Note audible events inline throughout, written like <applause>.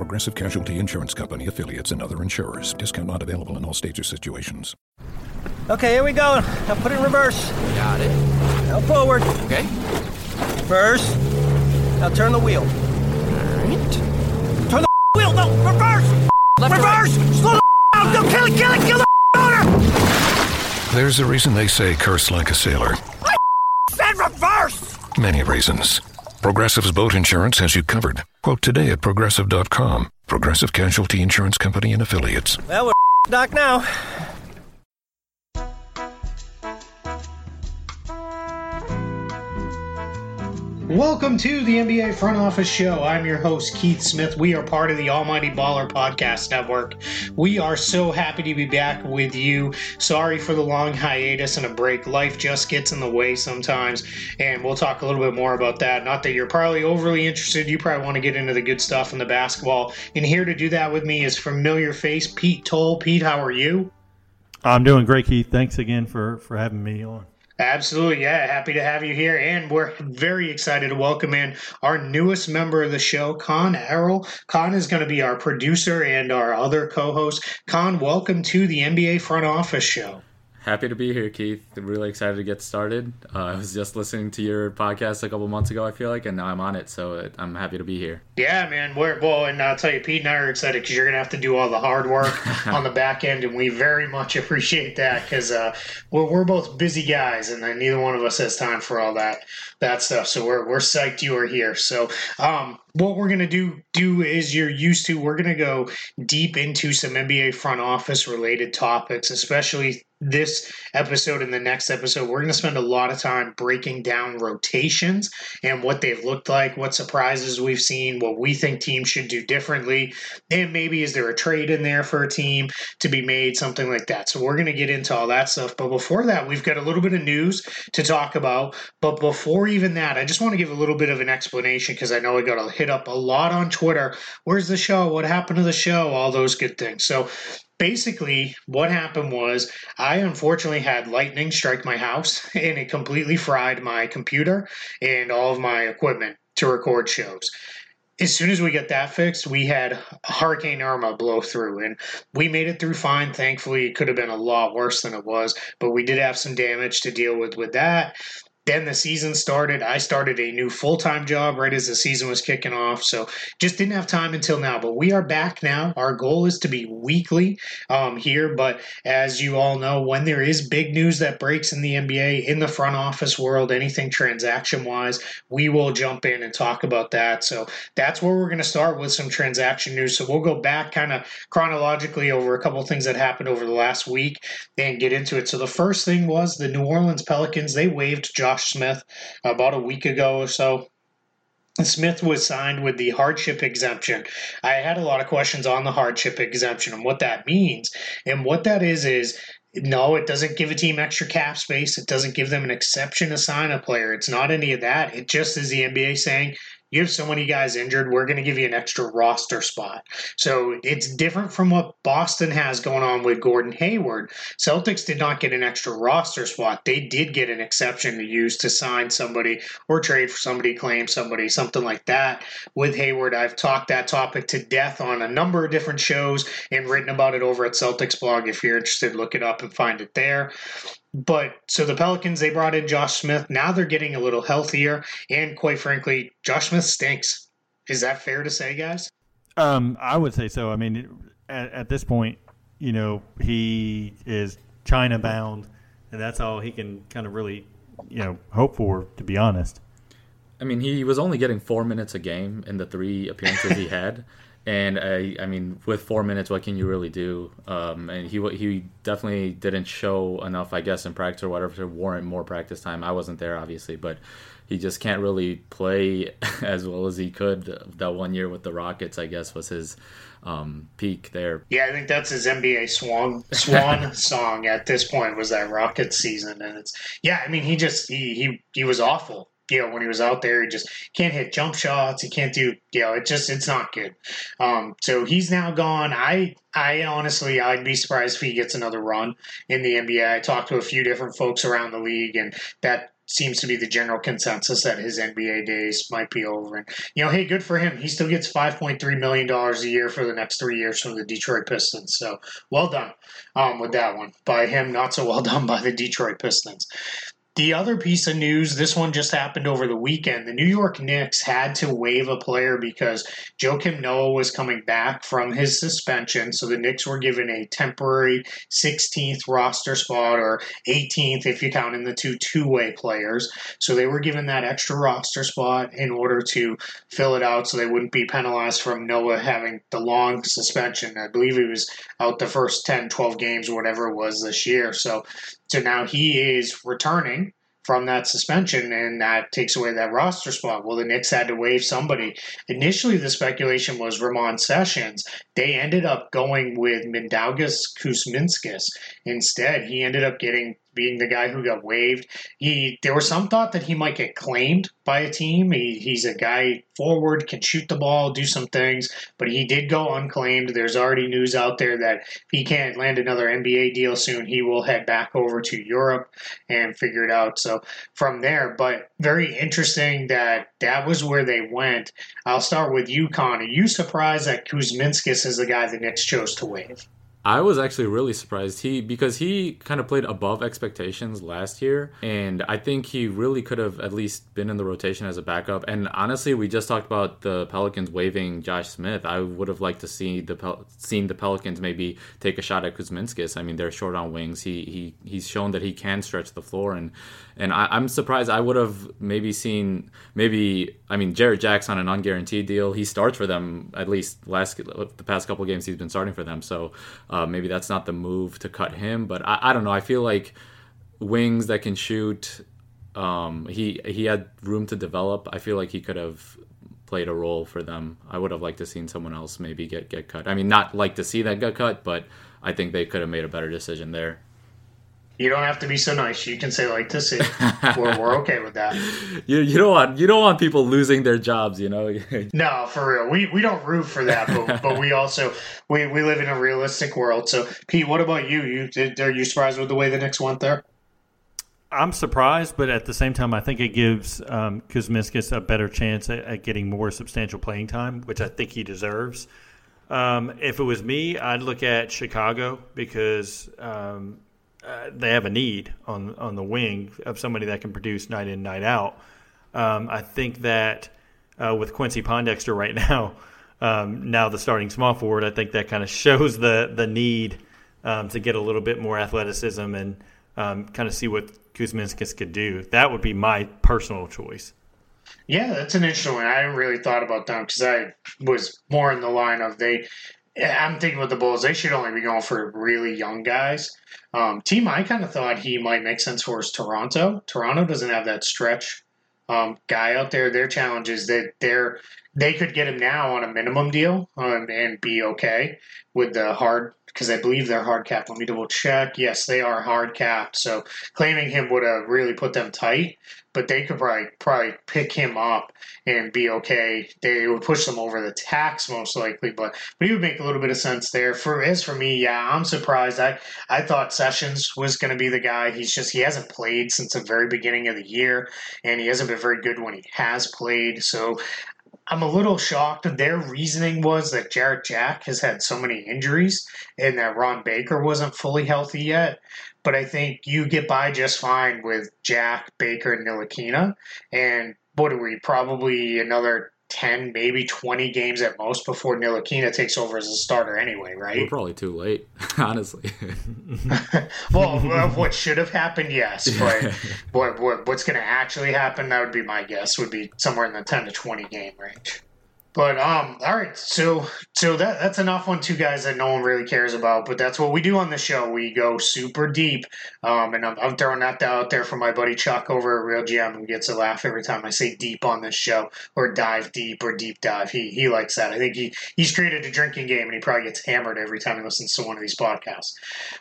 Progressive Casualty Insurance Company affiliates and other insurers. Discount not available in all states or situations. Okay, here we go. Now put it in reverse. Got it. Now forward. Okay. Reverse. Now turn the wheel. Alright. Turn the <laughs> wheel. No, reverse. Left or reverse. Slow the <laughs> down. Go kill it. Kill it. Kill the <laughs> motor. There's a reason they say curse like a sailor. I Said reverse. Many reasons. Progressive's boat insurance has you covered. Quote today at progressive.com. Progressive Casualty Insurance Company and affiliates. Well, we're doc now. Welcome to the NBA Front Office Show. I'm your host, Keith Smith. We are part of the Almighty Baller Podcast Network. We are so happy to be back with you. Sorry for the long hiatus and a break. Life just gets in the way sometimes, and we'll talk a little bit more about that. Not that you're probably overly interested. You probably want to get into the good stuff and the basketball. And here to do that with me is familiar face Pete Toal. Pete, how are you? I'm doing great, Keith. Thanks again for for having me on. Absolutely, yeah. Happy to have you here. And we're very excited to welcome in our newest member of the show, Kaan Erel. Kaan is going to be our producer and our other co host. Kaan, welcome to the NBA Front Office Show. Happy to be here, Keith. Really excited to get started. Uh, I was just listening to your podcast a couple months ago, I feel like, and now I'm on it, so I'm happy to be here. Yeah, man. We're, well, and I'll tell you, Pete and I are excited because you're going to have to do all the hard work <laughs> on the back end, and we very much <laughs> appreciate that because uh, we're, we're both busy guys, and neither one of us has time for all that that stuff. So we're we're psyched you are here. So um, what we're gonna do do is you're used to. We're gonna go deep into some NBA front office related topics, especially this episode and the next episode. We're gonna spend a lot of time breaking down rotations and what they've looked like, what surprises we've seen, what we think teams should do differently, and maybe is there a trade in there for a team to be made, something like that. So we're gonna get into all that stuff. But before that, we've got a little bit of news to talk about. But before even that, I just want to give a little bit of an explanation because I know I got to hit up a lot on Twitter. Where's the show? What happened to the show? All those good things. So basically what happened was i unfortunately had lightning strike my house <laughs> and it completely fried my computer and all of my equipment to record shows as soon as we got that fixed, we had Hurricane Irma blow through, and we made it through fine. Thankfully, it could have been a lot worse than it was, but we did have some damage to deal with with that. Then the season started. I started a new full time job right as the season was kicking off. So just didn't have time until now. But we are back now. Our goal is to be weekly um, here. But as you all know, when there is big news that breaks in the NBA, in the front office world, anything transaction wise, we will jump in and talk about that. So that's where we're going to start with some transaction news. So we'll go back kind of chronologically over a couple things that happened over the last week and get into it. So the first thing was the New Orleans Pelicans, they waived Josh Smith about a week ago or so. Smith was signed with the hardship exemption. I had a lot of questions on the hardship exemption and what that means. And what that is is no, it doesn't give a team extra cap space. It doesn't give them an exception to sign a player. It's not any of that. It just is the NBA saying you have so many guys injured, we're going to give you an extra roster spot. So it's different from what Boston has going on with Gordon Hayward. Celtics did not get an extra roster spot. They did get an exception to use to sign somebody or trade for somebody, claim somebody, something like that. With Hayward, I've talked that topic to death on a number of different shows and written about it over at Celtics blog. If you're interested, look it up and find it there. But so the Pelicans, they brought in Josh Smith. Now they're getting a little healthier. And quite frankly, Josh Smith stinks. Is that fair to say, guys? Um, I would say so. I mean, at, at this point, you know, he is China bound, and that's all he can kind of really, you know, hope for, to be honest. I mean, he was only getting four minutes a game in the three appearances he had. <laughs> And I, I mean, with four minutes, what can you really do? Um, and he he definitely didn't show enough, I guess, in practice or whatever to warrant more practice time. I wasn't there, obviously, but he just can't really play <laughs> as well as he could. That one year with the Rockets, I guess, was his um, peak there. Yeah, I think that's his NBA swan swan <laughs> song at this point was that Rockets season, and it's yeah. I mean, he just he he he was awful. You know, when he was out there, he just can't hit jump shots. He can't do, you know, it just it's not good. Um, so he's now gone. I I honestly I'd be surprised if he gets another run in the NBA. I talked to a few different folks around the league, and that seems to be the general consensus that his NBA days might be over. And you know, hey, good for him. He still gets five point three million dollars a year for the next three years from the Detroit Pistons. So well done um, with that one by him. Not so well <laughs> done by the Detroit Pistons. The other piece of news, this one just happened over the weekend. The New York Knicks had to waive a player because Joakim Noah was coming back from his suspension. So the Knicks were given a temporary 16th roster spot or 18th if you count in the two two way players. So they were given that extra roster spot in order to fill it out so they wouldn't be penalized from Noah having the long suspension. I believe he was out the first 10, 12 games, whatever it was this year. So so now he is returning from that suspension, and that takes away that roster spot. Well, the Knicks had to waive somebody. Initially, the speculation was Ramon Sessions. They ended up going with Mindaugas Kuzminskas instead. He ended up getting being the guy who got waived. He there was some thought that he might get claimed by a team. He, he's a guy forward, can shoot the ball, do some things, but he did go unclaimed. There's already news out there that if he can't land another NBA deal soon, he will head back over to Europe and figure it out. So from there, but very interesting that that was where they went. I'll start with you, Kaan. Are you surprised that Kuzminskas is the guy the Knicks chose to waive? I was actually really surprised he because he kind of played above expectations last year, and I think he really could have at least been in the rotation as a backup. And honestly, we just talked about the Pelicans waiving Josh Smith. I would have liked to see the Pel- seen the Pelicans maybe take a shot at Kuzminskas I mean, they're short on wings. He he he's shown that he can stretch the floor, and and I, am surprised. I would have maybe seen maybe I mean Jared Jackson on an unguaranteed deal. He starts for them at least last the past couple games he's been starting for them. So. Uh, maybe that's not the move to cut him, but I, I don't know. I feel like wings that can shoot. Um, he he had room to develop. I feel like he could have played a role for them. I would have liked to seen someone else maybe get get cut. I mean, not like to see that get cut, but I think they could have made a better decision there. You don't have to be so nice. You can say like this see. we're, we're okay with that. <laughs> You, you don't want you don't want people losing their jobs, you know. <laughs> no, for real. We we don't root for that, but, but we also we, we live in a realistic world. So, Pete, what about you? You did, are you surprised with the way the Knicks went there? I'm surprised, but at the same time, I think it gives um, Kuzminskas a better chance at, at, getting more substantial playing time, which I think he deserves. Um, if it was me, I'd look at Chicago because um, uh, they have a need on on the wing of somebody that can produce night in night out. Um, I think that uh, with Quincy Pondexter right <laughs> now, um, now the starting small forward, I think that kind of shows the the need um, to get a little bit more athleticism and um, kind of see what Kuzminskas could do. That would be my personal choice. Yeah, that's an interesting one. I really thought about them because I was more in the line of they. I'm thinking with the Bulls, they should only be going for really young guys. Um, team I kind of thought he might make sense for is Toronto. Toronto doesn't have that stretch um, guy out there. Their challenge is that they're they could get him now on a minimum deal um, and be okay with the hard because I believe they're hard capped. Let me double check. Yes, they are hard capped. So claiming him would have really put them tight but they could probably probably pick him up and be okay. They would push them over the tax most likely, but but he would make a little bit of sense there. For as for me, yeah, I'm surprised. I I thought Sessions was going to be the guy. He's just he hasn't played since the very beginning of the year, and he hasn't been very good when he has played. So I'm a little shocked. Their reasoning was that Jarrett Jack has had so many injuries and that Ron Baker wasn't fully healthy yet but I think you get by just fine with Jack, Baker, and Ntilikina. And what are we? Probably another 10, maybe 20 games at most before Ntilikina takes over as a starter anyway, right? We're probably too late, <laughs> honestly. <laughs> well, of what should have happened, yes. But what, what, what's going to actually happen, that would be my guess, would be somewhere in the 10 to 20 game range. But um, all right, so so that that's enough on two guys that no one really cares about. But that's what we do on the show. We go super deep, um, and I'm, I'm throwing that out there for my buddy Chuck over at Real GM, who gets a laugh every time I say deep on this show or dive deep or deep dive. He he likes that. I think he he's created a drinking game, and he probably gets hammered every time he listens to one of these podcasts.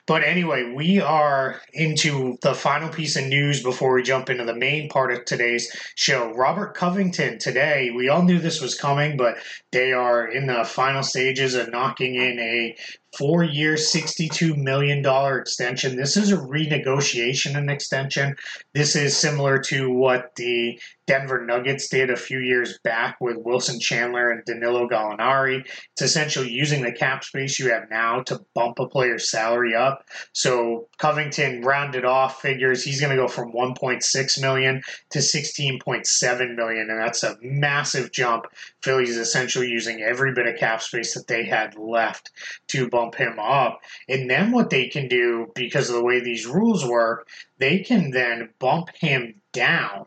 But anyway, we are into the final piece of news before we jump into the main part of today's show. Robert Covington today. We all knew this was coming but they are in the final stages of knocking in a four year, $62 million extension. This is a renegotiation and extension. This is similar to what the Denver Nuggets did a few years back with Wilson Chandler and Danilo Gallinari. It's essentially using the cap space you have now to bump a player's salary up. So Covington rounded off figures he's going to go from 1.6 million to 16.7 million, and that's a massive jump. Philly's essentially using every bit of cap space that they had left to bump him up. And then what they can do, because of the way these rules work, they can then bump him down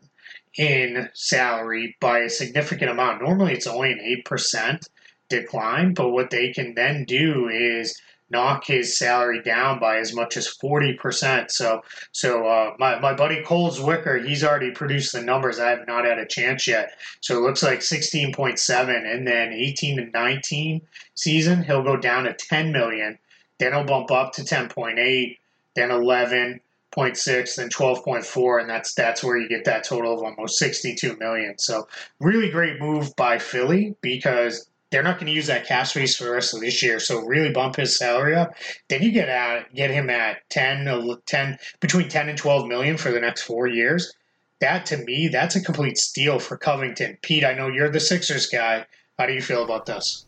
in salary by a significant amount. Normally it's only an 8% decline, but what they can then do is knock his salary down by as much as 40%. So so uh, my, my buddy Cole Zwicker, he's already produced the numbers. I have not had a chance yet. So it looks like 16.7 and then 18 to 19 season, he'll go down to 10 million. Then he'll bump up to 10.8, then 11, 0.6 then 12.4 and that's that's where you get that total of almost 62 million so really great move by philly because they're not going to use that cap space for the rest of this year so really bump his salary up then you get at get him at 10 10 between 10 and 12 million for the next four years that to me that's a complete steal for covington pete i know you're the sixers guy how do you feel about this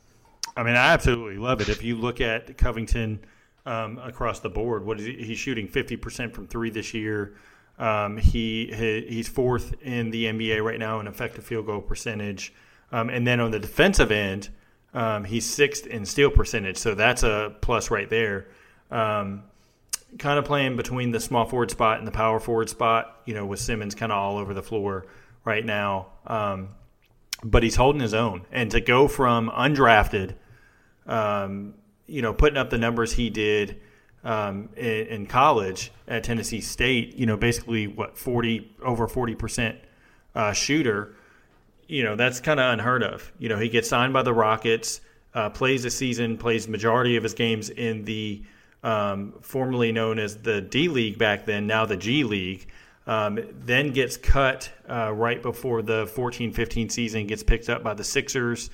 i mean i absolutely love it if you look at covington um, across the board. What is he? He's shooting 50% from three this year. Um, he, he, he's fourth in the NBA right now in effective field goal percentage. Um, and then on the defensive end, um, he's sixth in steal percentage. So that's a plus right there. Um, kind of playing between the small forward spot and the power forward spot, you know, with Simmons kind of all over the floor right now. Um, but he's holding his own. And to go from undrafted, um, you know, putting up the numbers he did um, in, in, college at Tennessee State, you know, basically what forty over forty percent uh, shooter. You know, that's kind of unheard of. You know, he gets signed by the Rockets, uh, plays a season, plays majority of his games in the um, formerly known as the D League back then, now the G League. Um, then gets cut uh, right before the 14-15 season, gets picked up by the Sixers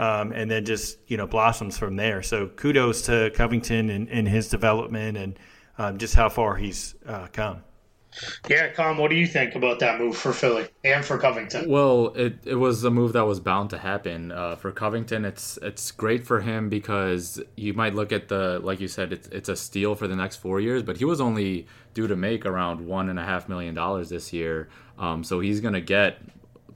um, and then just you know blossoms from there. So kudos to Covington and, and his development and um, just how far he's uh, come. Yeah, Kaan, what do you think about that move for Philly and for Covington? Well, it, it was a move that was bound to happen. Uh, for Covington, it's it's great for him because you might look at the like you said, it's it's a steal for the next four years, but he was only due to make around one and a half million dollars this year. Um, so he's gonna get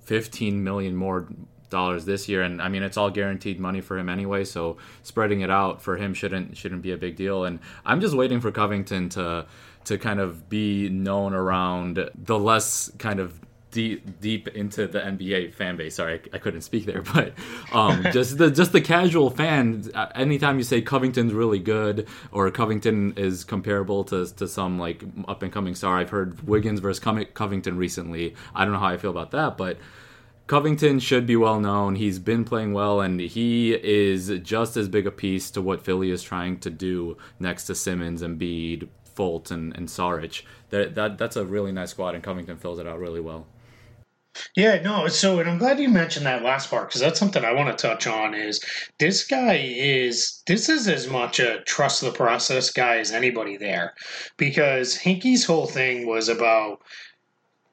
fifteen million more dollars this year, and I mean it's all guaranteed money for him anyway. So spreading it out for him shouldn't shouldn't be a big deal. And I'm just waiting for Covington to to kind of be known around the less kind of deep deep into the NBA fan base. Sorry, I, I couldn't speak there, <laughs> but um, <laughs> just the just the casual fan. Uh, anytime you say Covington's really good or Covington is comparable to to some like up and coming star, I've heard Wiggins versus Covington recently. I don't know how I feel about that, but Covington should be well known. He's been playing well, and he is just as big a piece to what Philly is trying to do next to Simmons and Embiid, Fultz, and, and Saric. That, that that's a really nice squad, and Covington fills it out really well. Yeah, no. So, and I'm glad you mentioned that last part because that's something I want to touch on. Is this guy is this is as much a trust the process guy as anybody there, because Hinkie's whole thing was about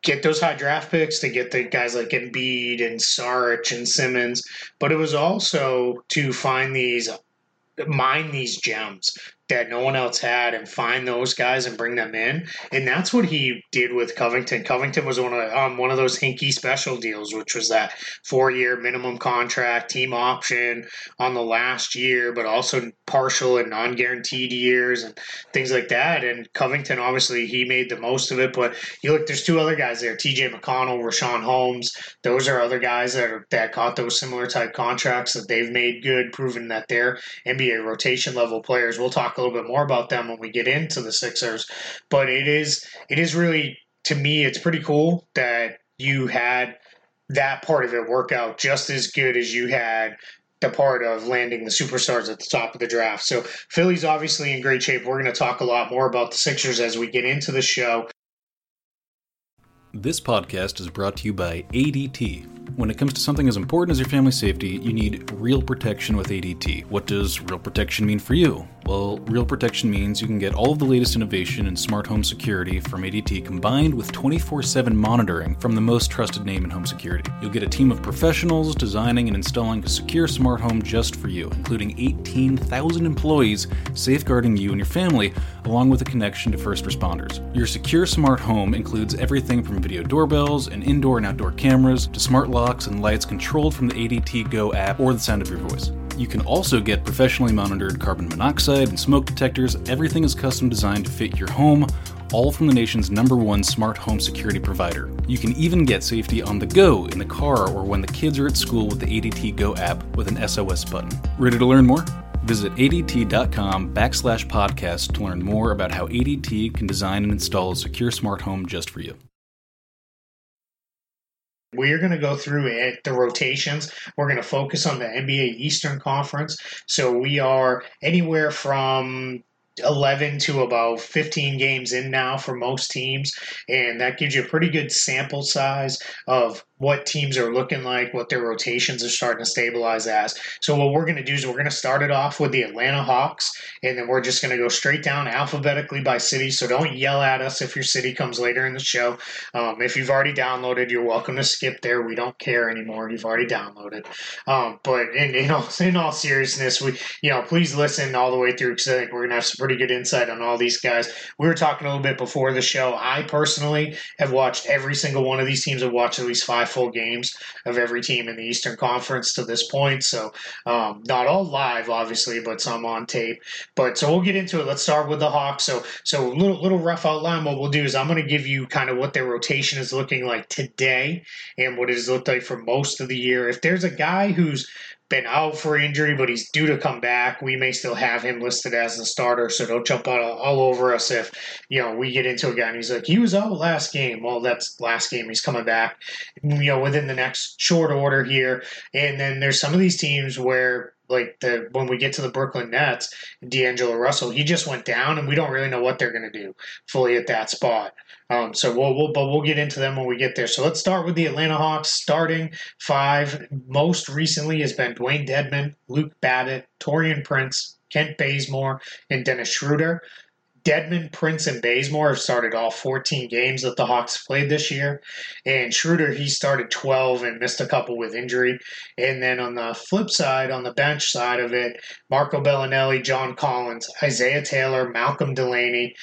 get those high draft picks to get the guys like Embiid and Saric and Simmons, but it was also to find these mine these gems that no one else had and find those guys and bring them in. And that's what he did with Covington. Covington was one of um, one of those Hinkie special deals, which was that four year minimum contract, team option on the last year, but also partial and non guaranteed years and things like that. And Covington, obviously, he made the most of it. But you look, there's two other guys there: T.J. McConnell, Richaun Holmes. Those are other guys that are, that got those similar type contracts that they've made good, proven that they're NBA rotation level players. We'll talk a little bit more about them when we get into the Sixers. But it is it is really to me, it's pretty cool that you had that part of it work out just as good as you had the part of landing the superstars at the top of the draft. So Philly's obviously in great shape. We're going to talk a lot more about the Sixers as we get into the show. This podcast is brought to you by ADT. When it comes to something as important as your family's safety, you need real protection with ADT. What does real protection mean for you? Well, Real Protection means you can get all of the latest innovation in smart home security from ADT combined with 24 7 monitoring from the most trusted name in home security. You'll get a team of professionals designing and installing a secure smart home just for you, including 18,000 employees safeguarding you and your family, along with a connection to first responders. Your secure smart home includes everything from video doorbells and indoor and outdoor cameras to smart locks and lights controlled from the ADT Go app or the sound of your voice. You can also get professionally monitored carbon monoxide and smoke detectors. Everything is custom designed to fit your home, all from the nation's number one smart home security provider. You can even get safety on the go in the car or when the kids are at school with the ADT Go app with an SOS button. Ready to learn more? Visit ADT.com backslash podcast to learn more about how ADT can design and install a secure smart home just for you. We're going to go through it, the rotations. We're going to focus on the NBA Eastern Conference. So we are anywhere from 11 to about 15 games in now for most teams. And that gives you a pretty good sample size of what teams are looking like, what their rotations are starting to stabilize as. So what we're going to do is we're going to start it off with the Atlanta Hawks, and then we're just going to go straight down alphabetically by city. So don't yell at us if your city comes later in the show. Um, if you've already downloaded, you're welcome to skip there. We don't care anymore. You've already downloaded. Um, but in, in, all, <laughs> in all seriousness, we you know please listen all the way through because I think we're going to have some pretty good insight on all these guys. We were talking a little bit before the show. I personally have watched every single one of these teams. I've watched at least five full games of every team in the Eastern Conference to this point. So um, not all live, obviously, but some on tape. But so we'll get into it. Let's start with the Hawks. So so little little rough outline. What we'll do is I'm going to give you kind of what their rotation is looking like today and what it has looked like for most of the year. If there's a guy who's been out for injury, but he's due to come back. We may still have him listed as the starter, so don't jump all, all over us if you know we get into a guy and he's like he was out last game. Well, that's last game. He's coming back, you know, within the next short order here. And then there's some of these teams where like the when we get to the Brooklyn Nets, D'Angelo Russell, he just went down, and we don't really know what they're going to do fully at that spot. Um, so we'll, we'll, but we'll get into them when we get there. So let's start with the Atlanta Hawks. Starting five, most recently has been Dewayne Dedmon, Luke Babbitt, Taurean Prince, Kent Bazemore, and Dennis Schroeder. Dedmon, Prince, and Bazemore have started all 14 games that the Hawks played this year. And Schroeder, he started 12 and missed a couple with injury. And then on the flip side, on the bench side of it, Marco Belinelli, John Collins, Isaiah Taylor, Malcolm Delaney,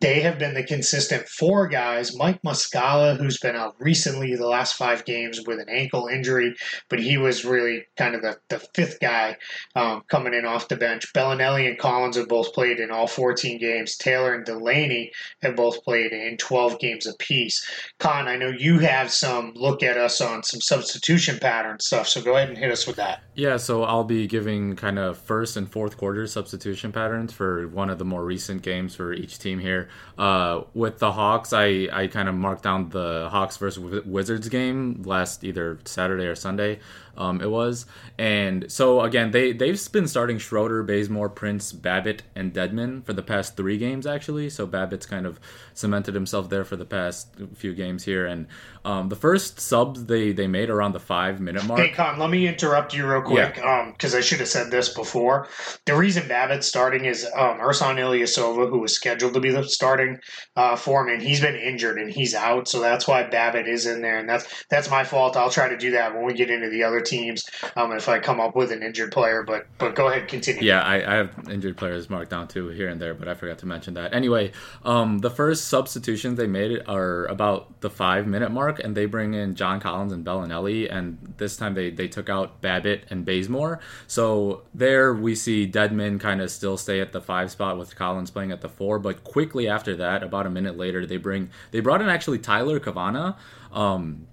they have been the consistent four guys. Mike Muscala, who's been out recently the last five games with an ankle injury, but he was really kind of the, the fifth guy um, coming in off the bench. Belinelli and Collins have both played in all 14 games. Taylor and Delaney have both played in 12 games apiece. Kaan, I know you have some look at us on some substitution pattern stuff, so go ahead and hit us with that. Yeah, so I'll be giving kind of first and fourth quarter substitution patterns for one of the more recent games for each team here. Uh, with the Hawks, I, I kind of marked down the Hawks versus Wizards game last either Saturday or Sunday. Um, it was, and so again, they they've been starting Schroeder, Bazemore, Prince, Babbitt, and Dedmon for the past three games actually. So Babbitt's kind of cemented himself there for the past few games here, and um, the first subs they they made around the five minute mark. Hey, Kaan, let me interrupt you real quick because yeah. um, I should have said this before. The reason Babbitt's starting is um, Ersan Ilyasova, who was scheduled to be the starting uh, foreman, he's been injured and he's out, so that's why Babbitt is in there, and that's that's my fault. I'll try to do that when we get into the other teams um, if I come up with an injured player. But but go ahead, continue. Yeah, I, I have injured players marked down too here and there, but I forgot to mention that. Anyway, um, the first substitutions they made are about the five minute mark, and they bring in John Collins and Belinelli, and this time they they took out Babbitt and Bazemore. So there we see Dedmon kind of still stay at the five spot with Collins playing at the four, but quickly after that, about a minute later, they bring they brought in actually Tyler Cavanaugh. Um,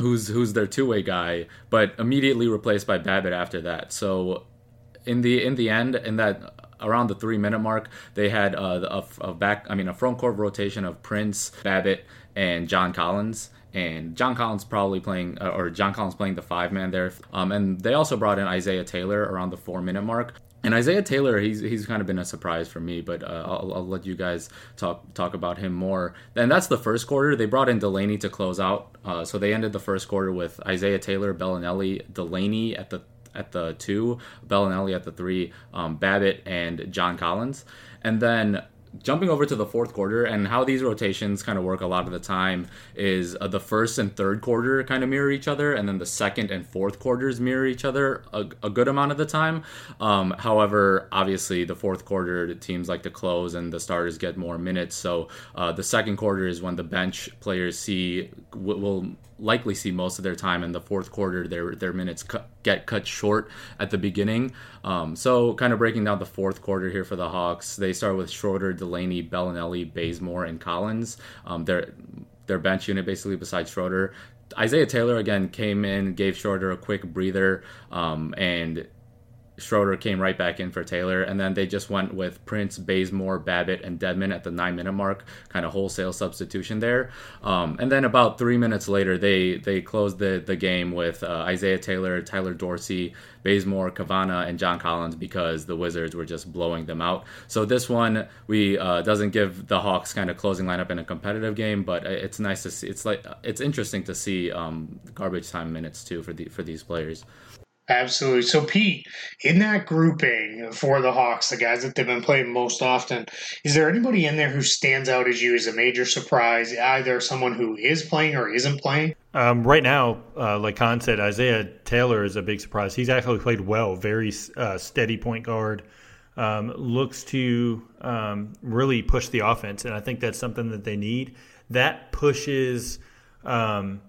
who's who's their two way guy, but immediately replaced by Babbitt after that. So in the in the end, in that around the three minute mark, they had uh, a, a back I mean a front court rotation of Prince, Babbitt, and John Collins. And John Collins probably playing, uh, or John Collins playing the five man there. Um, and they also brought in Isaiah Taylor around the four minute mark. And Isaiah Taylor, he's he's kind of been a surprise for me, but uh, I'll, I'll let you guys talk talk about him more. And that's the first quarter. They brought in Delaney to close out, uh, so they ended the first quarter with Isaiah Taylor, Belinelli, Delaney at the at the two, Belinelli at the three, um, Babbitt and John Collins, and then jumping over to the fourth quarter and how these rotations kind of work a lot of the time is uh, the first and third quarter kind of mirror each other and then the second and fourth quarters mirror each other a, a good amount of the time um, however obviously the fourth quarter the teams like to close and the starters get more minutes so uh, the second quarter is when the bench players see will likely see most of their time in the fourth quarter. Their their minutes get cut short at the beginning. Um, so kind of breaking down the fourth quarter here for the Hawks, they start with Schroeder, Delaney, Belinelli, Bazemore, and Collins. Um, their their bench unit basically besides Schroeder. Isaiah Taylor again came in, gave Schroeder a quick breather, um, and Schroeder came right back in for Taylor, and then they just went with Prince, Bazemore, Babbitt, and Dedmon at the nine minute mark, kind of wholesale substitution there. Um, and then about three minutes later, they they closed the the game with uh, Isaiah Taylor, Tyler Dorsey, Bazemore, Cavanaugh, and John Collins because the Wizards were just blowing them out. So this one we uh, doesn't give the Hawks kind of closing lineup in a competitive game, but it's nice to see. It's like it's interesting to see um, garbage time minutes too for the for these players. Absolutely. So, Pete, in that grouping for the Hawks, the guys that they've been playing most often, is there anybody in there who stands out as you as a major surprise, either someone who is playing or isn't playing? Um, right now, uh, like Kaan said, Isaiah Taylor is a big surprise. He's actually played well, very uh, steady point guard. Um, looks to um, really push the offense, and I think that's something that they need. That pushes um,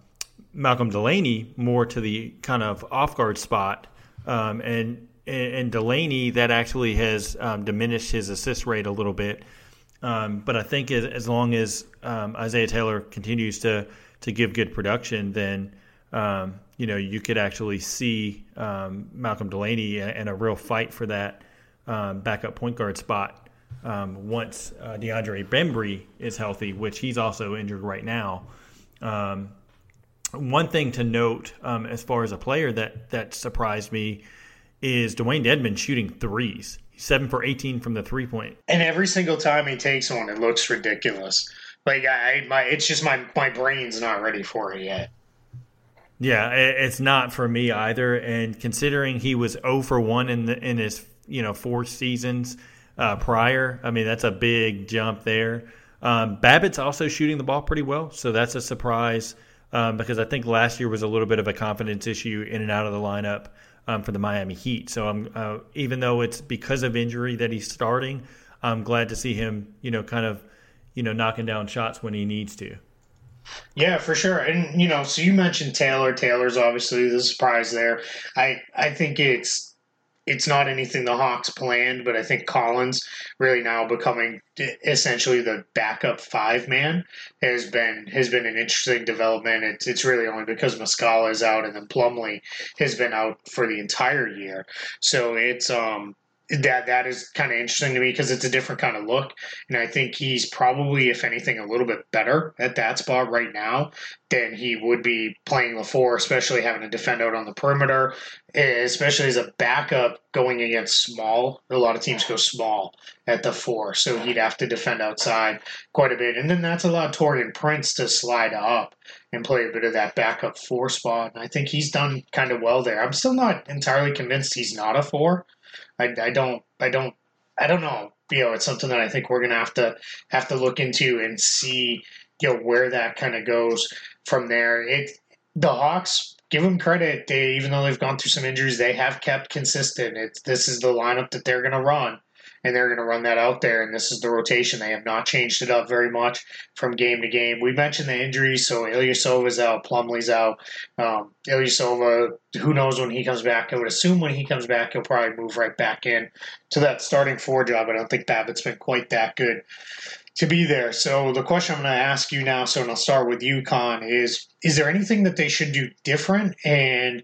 Malcolm Delaney more to the kind of off guard spot, um, and and Delaney that actually has um, diminished his assist rate a little bit. Um, but I think as, as long as um, Isaiah Taylor continues to to give good production, then um, you know you could actually see um, Malcolm Delaney and a real fight for that backup point guard spot once uh, DeAndre Bembry is healthy, which he's also injured right now. Um, one thing to note um, as far as a player that that surprised me is Dewayne Dedmon shooting threes. seven for eighteen from the three point. And every single time he takes one, it looks ridiculous. Like I, my, it's just my my brain's not ready for it yet. Yeah, it's not for me either. And considering he was 0 for one in the in his you know four seasons uh, prior, I mean that's a big jump there. Um, Babbitt's also shooting the ball pretty well, so that's a surprise um, because I think last year was a little bit of a confidence issue in and out of the lineup um, for the Miami Heat. So I'm uh, even though it's because of injury that he's starting, I'm glad to see him, you know, kind of, you know, knocking down shots when he needs to. Yeah, for sure. And you know, so you mentioned Taylor. Taylor's obviously the surprise there. I I think it's it's not anything the Hawks planned, but I think Collins really now becoming essentially the backup five man has been has been an interesting development. It's it's really only because Muscala is out and then Plumlee has been out for the entire year. So it's um that that is kind of interesting to me because it's a different kind of look, and I think he's probably, if anything, a little bit better at that spot right now than he would be playing the four, especially having to defend out on the perimeter, eh, especially as a backup going against small. A lot of teams go small at the four, so he'd have to defend outside quite a bit, and then that's allowed Taurean Prince to slide up and play a bit of that backup four spot. And I think he's done kind of well there. I'm still not entirely convinced he's not a four. I, I don't I don't I don't know. You know, it's something that I think we're gonna have to have to look into and see you know where that kind of goes from there. It the Hawks give them credit. They, even though they've gone through some injuries, they have kept consistent. It's this is the lineup that they're to run and they're going to run that out there. And this is the rotation. They have not changed it up very much from game to game. We mentioned the injuries, so Ilyasova's out, Plumlee's out. Um, Ilyasova, who knows when he comes back? I would assume when he comes back, he'll probably move right back in to that starting four job. I don't think Babbitt's been quite that good to be there. So the question I'm going to ask you now, so and I'll start with you, Kaan, is is there anything that they should do different? And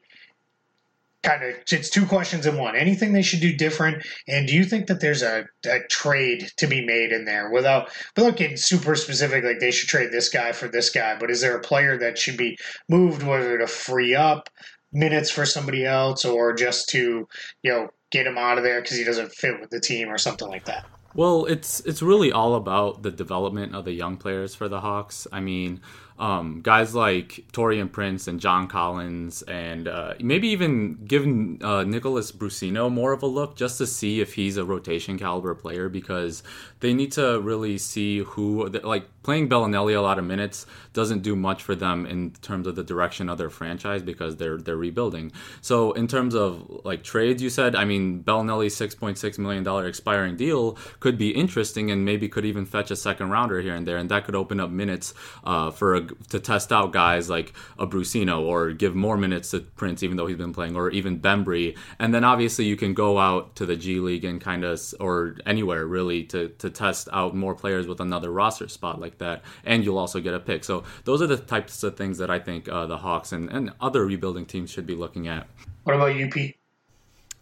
kind of it's two questions in one. Anything they should do different, and do you think that there's a, a trade to be made in there without without getting super specific? Like they should trade this guy for this guy, but is there a player that should be moved, whether to free up minutes for somebody else or just to you know get him out of there because he doesn't fit with the team or something like that? Well, it's it's really all about the development of the young players for the Hawks. I mean, um, guys like Taurean Prince and John Collins, and uh, maybe even giving uh, Nicolas Brussino more of a look just to see if he's a rotation caliber player because they need to really see who, like playing Belinelli a lot of minutes doesn't do much for them in terms of the direction of their franchise because they're they're rebuilding. So in terms of like trades, you said, I mean, Belinelli's six point six million dollar expiring deal could be interesting and maybe could even fetch a second rounder here and there, and that could open up minutes uh, for a to test out guys like a Brussino or give more minutes to Prince, even though he's been playing, or even Bembry. And then obviously you can go out to the G League and kind of, or anywhere really, to, to test out more players with another roster spot like that. And you'll also get a pick. So those are the types of things that I think uh, the Hawks and, and other rebuilding teams should be looking at. What about you, Pete?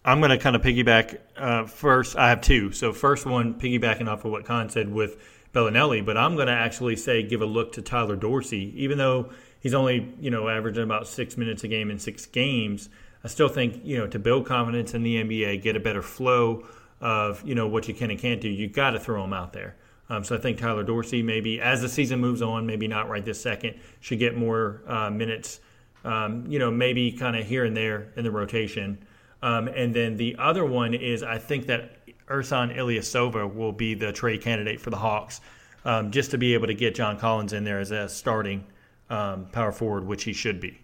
I'm going to kind of piggyback uh, first. I have two. So, first one, piggybacking off of what Kaan said with Belinelli, but I'm going to actually say give a look to Tyler Dorsey, even though he's only you know averaging about six minutes a game in six games. I still think you know to build confidence in the NBA, get a better flow of you know what you can and can't do. You got to throw him out there. Um, so I think Tyler Dorsey maybe as the season moves on, maybe not right this second, should get more uh, minutes. Um, you know, maybe kind of here and there in the rotation. Um, and then the other one is I think that Ersan Ilyasova will be the trade candidate for the Hawks, um, just to be able to get John Collins in there as a starting um, power forward, which he should be.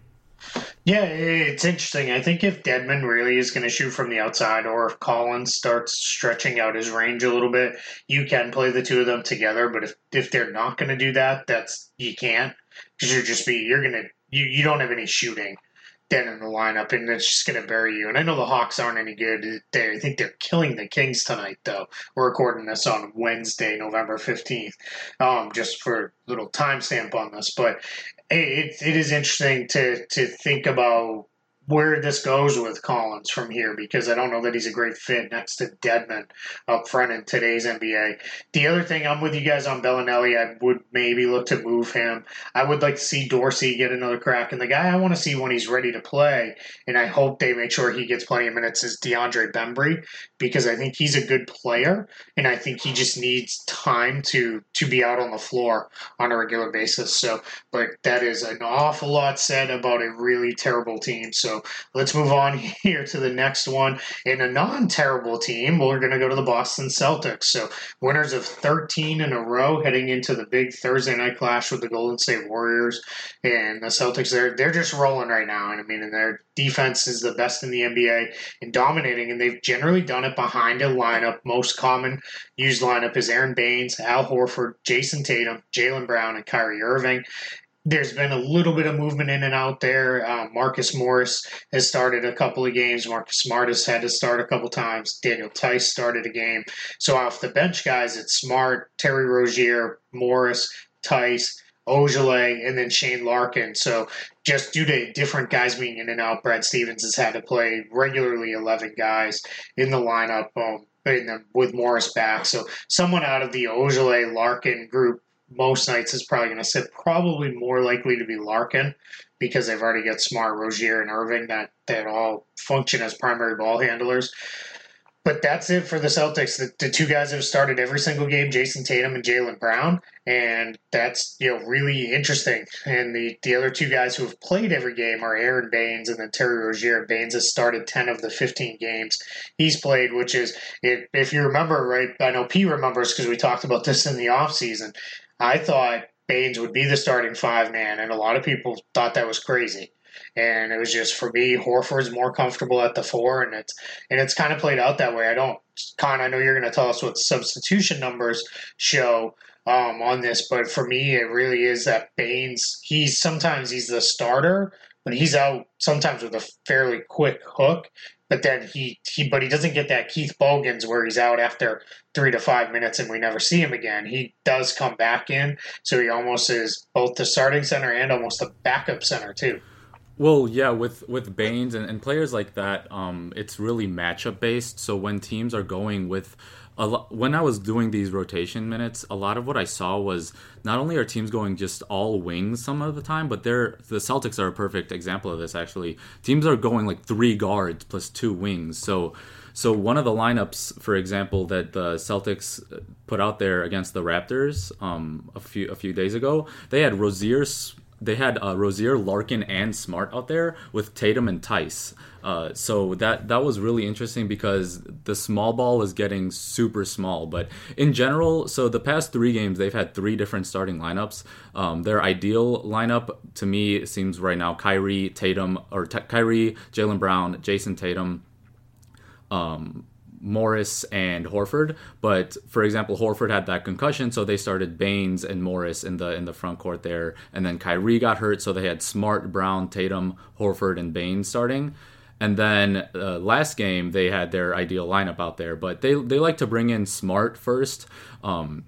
Yeah, it's interesting. I think if Dedmon really is going to shoot from the outside, or if Collins starts stretching out his range a little bit, you can play the two of them together. But if if they're not going to do that, that's you can't because you're just be you're gonna you you don't have any shooting then in the lineup, and it's just going to bury you. And I know the Hawks aren't any good. They, I think they're killing the Kings tonight, though. We're recording this on Wednesday, November 15th, um, just for a little timestamp on this. But it, it is interesting to, to think about where this goes with Collins from here because I don't know that he's a great fit next to Dedmon up front in today's NBA. The other thing, I'm with you guys on Belinelli. I would maybe look to move him. I would like to see Dorsey get another crack. And the guy I want to see when he's ready to play, and I hope they make sure he gets plenty of minutes, is DeAndre Bembry because I think he's a good player, and I think he just needs time to to be out on the floor on a regular basis. So, but that is an awful lot said about a really terrible team. So so let's move on <laughs> here to the next one. In a non terrible team, we're going to go to the Boston Celtics. So winners of 13 in a row heading into the big Thursday night clash with the Golden State Warriors. And the Celtics, they're, they're just rolling right now. And I mean, and their defense is the best in the NBA and dominating. And they've generally done it behind a lineup. Most common used lineup is Aron Baynes, Al Horford, Jayson Tatum, Jaylen Brown, and Kyrie Irving there's been a little bit of movement in and out there. Uh, Marcus Morris has started a couple of games. Marcus Smart has had to start a couple times. Daniel Theis started a game. So off the bench guys, it's Smart, Terry Rozier, Morris, Theis, Ojeleye, and then Shane Larkin. So just due to different guys being in and out, Brad Stevens has had to play regularly 11 guys in the lineup. Um, with Morris back. So someone out of the Ojeleye Larkin group most nights is probably going to sit probably more likely to be Larkin because they've already got Smart, Rozier, and Irving that, that all function as primary ball handlers. But that's it for the Celtics. The, the two guys have started every single game, Jayson Tatum and Jaylen Brown, and that's you know really interesting. And the, the other two guys who have played every game are Aron Baynes and then Terry Rozier. Baines has started 10 of the 15 games he's played, which is, if, if you remember, right, I know P remembers because we talked about this in the offseason. I thought Baynes would be the starting five man, and a lot of people thought that was crazy. and it was just for me, Horford's more comfortable at the four, and it's and it's kind of played out that way. I don't, Kaan. I know you're going to tell us what substitution numbers show um, on this, but for me, it really is that Baynes. He's sometimes he's the starter, but he's out sometimes with a fairly quick hook. But then he, he but he doesn't get that Keith Bogans where he's out after three to five minutes and we never see him again. He does come back in, so he almost is both the starting center and almost the backup center too. Well, yeah, with with Baynes and, and players like that, um, it's really matchup based. So when teams are going with lo- when I was doing these rotation minutes, a lot of what I saw was not only are teams going just all wings some of the time, but they're the Celtics are a perfect example of this. Actually, teams are going like three guards plus two wings. So, so one of the lineups, for example, that the Celtics put out there against the Raptors um, a few a few days ago, they had Rozier. They had uh, Rozier, Larkin, and Smart out there with Tatum and Theis. Uh, so that that was really interesting because the small ball is getting super small. But in general, so the past three games they've had three different starting lineups. Um, their ideal lineup to me seems right now Kyrie, Tatum, or T- Kyrie, Jaylen Brown, Jayson Tatum. Um, Morris and Horford. But for example, Horford had that concussion, so they started Baynes and Morris in the in the front court there, and then Kyrie got hurt, so they had Smart, Brown, Tatum, Horford, and Baynes starting. And then uh, last game they had their ideal lineup out there, but they they like to bring in Smart first, um,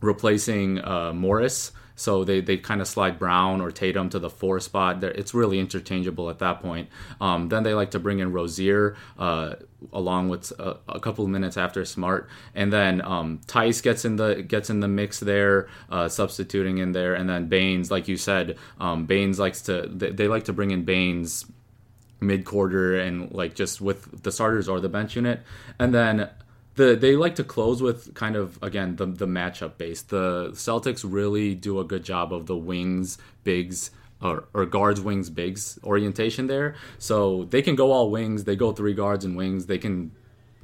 replacing uh, Morris. So they, they kind of slide Brown or Tatum to the four spot. They're, it's really interchangeable at that point. Um, then they like to bring in Rozier uh, along with a, a, couple minutes after Smart, and then um, Theis gets in the gets in the mix there, uh, substituting in there, and then Baynes, like you said, um, Baynes likes to they, they like to bring in Baynes mid quarter and like just with the starters or the bench unit, and then the they like to close with kind of again the the matchup base. The Celtics really do a good job of the wings, bigs, or, or guards, wings, bigs orientation there. So they can go all wings. They go three guards and wings. They can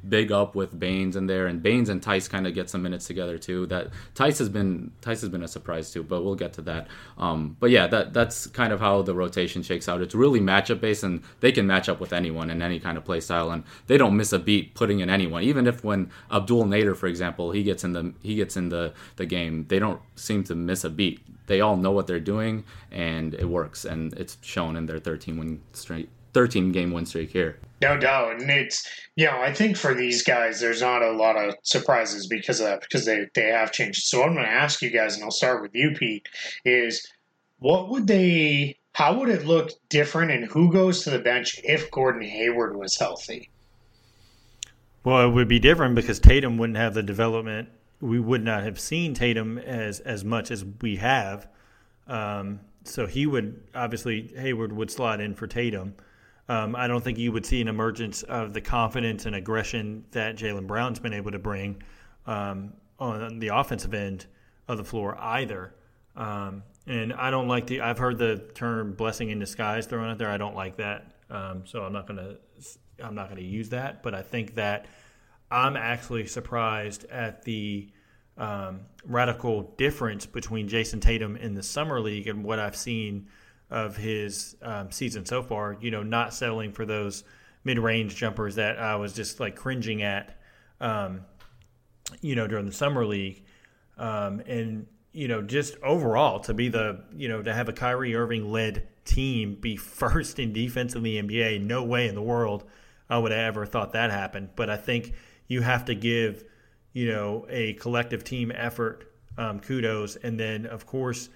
big up with Baynes in there, and Baynes and Theis kind of get some minutes together too. That Theis has been Theis has been a surprise too, but we'll get to that. Um, but yeah, that that's kind of how the rotation shakes out. It's really matchup based, and they can match up with anyone in any kind of play style, and they don't miss a beat putting in anyone. Even if when Abdel Nader, for example, he gets in the he gets in the the game, they don't seem to miss a beat. They all know what they're doing, and it works, and it's shown in their 13 win straight 13 game win streak here. No doubt, and it's you know I think for these guys there's not a lot of surprises because of that because they they have changed. So I'm going to ask you guys, and I'll start with you, Pete. Is what would they? How would it look different, and who goes to the bench if Gordon Hayward was healthy? Well, it would be different because Tatum wouldn't have the development. We would not have seen Tatum as as much as we have. Um, so he would obviously Hayward would slot in for Tatum. Um, I don't think you would see an emergence of the confidence and aggression that Jaylen Brown's been able to bring um, on the offensive end of the floor either. Um, and I don't like the. I've heard the term "blessing in disguise" thrown out there. I don't like that. Um, so I'm not gonna. I'm not gonna use that. But I think that I'm actually surprised at the um, radical difference between Jayson Tatum in the summer league and what I've seen of his um, season so far. You know, not settling for those mid-range jumpers that I was just like cringing at, um, you know, during the summer league, um, and you know, just overall to be the you know to have a Kyrie Irving led team be <laughs> first in defense in the NBA. No way in the world I would have ever thought that happened. But I think you have to give you know a collective team effort um, kudos, and then of course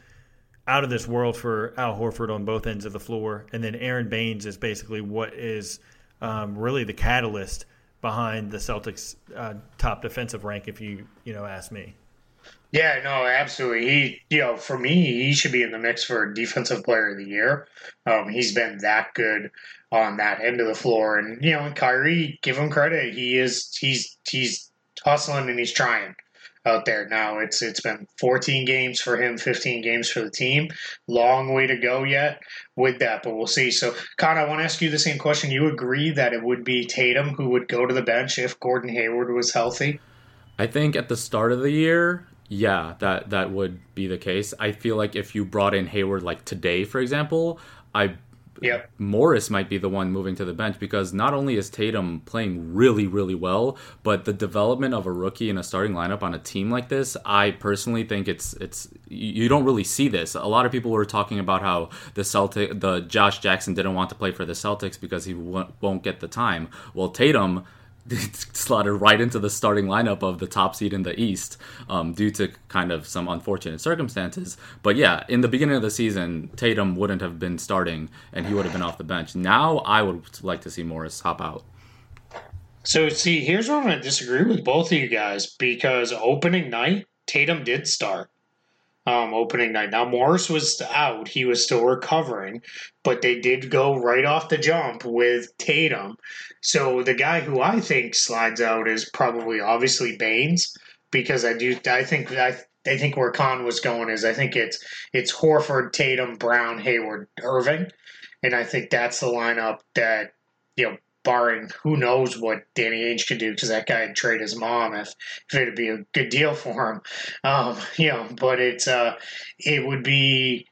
out of this world for Al Horford on both ends of the floor, and then Aron Baynes is basically what is um, really the catalyst behind the Celtics' uh, top defensive rank. If you you know ask me. Yeah, no, absolutely. He, you know, for me, he should be in the mix for defensive player of the year. Um, he's been that good on that end of the floor, and you know, Kyrie, give him credit. He is, he's, he's hustling and he's trying out there now. It's it's been 14 games for him, 15 games for the team. Long way to go yet with that, but we'll see. So, Kaan, I want to ask you the same question. You agree that it would be Tatum who would go to the bench if Gordon Hayward was healthy? I think at the start of the year, yeah, that that would be the case. I feel like if you brought in Hayward like today, for example, I Yep. Morris might be the one moving to the bench because not only is Tatum playing really, really well, but the development of a rookie in a starting lineup on a team like this, I personally think it's it's you don't really see this. A lot of people were talking about how the Celtic, the Josh Jackson didn't want to play for the Celtics because he won't get the time. Well, Tatum <laughs> slotted right into the starting lineup of the top seed in the East um, due to kind of some unfortunate circumstances. But yeah, in the beginning of the season, Tatum wouldn't have been starting and he would have been off the bench. Now I would like to see Morris hop out. So, see, here's where I'm going to disagree with both of you guys because opening night, Tatum did start um, opening night. Now Morris was out; he was still recovering, but they did go right off the jump with Tatum. So the guy who I think slides out is probably obviously Baynes because I do I think I. I think where Kaan was going is I think it's it's Horford, Tatum, Brown, Hayward, Irving, and I think that's the lineup that you know barring who knows what Danny Ainge could do because that guy would trade his mom if, if it'd be a good deal for him. Um, <laughs> you know, but it's uh, it would be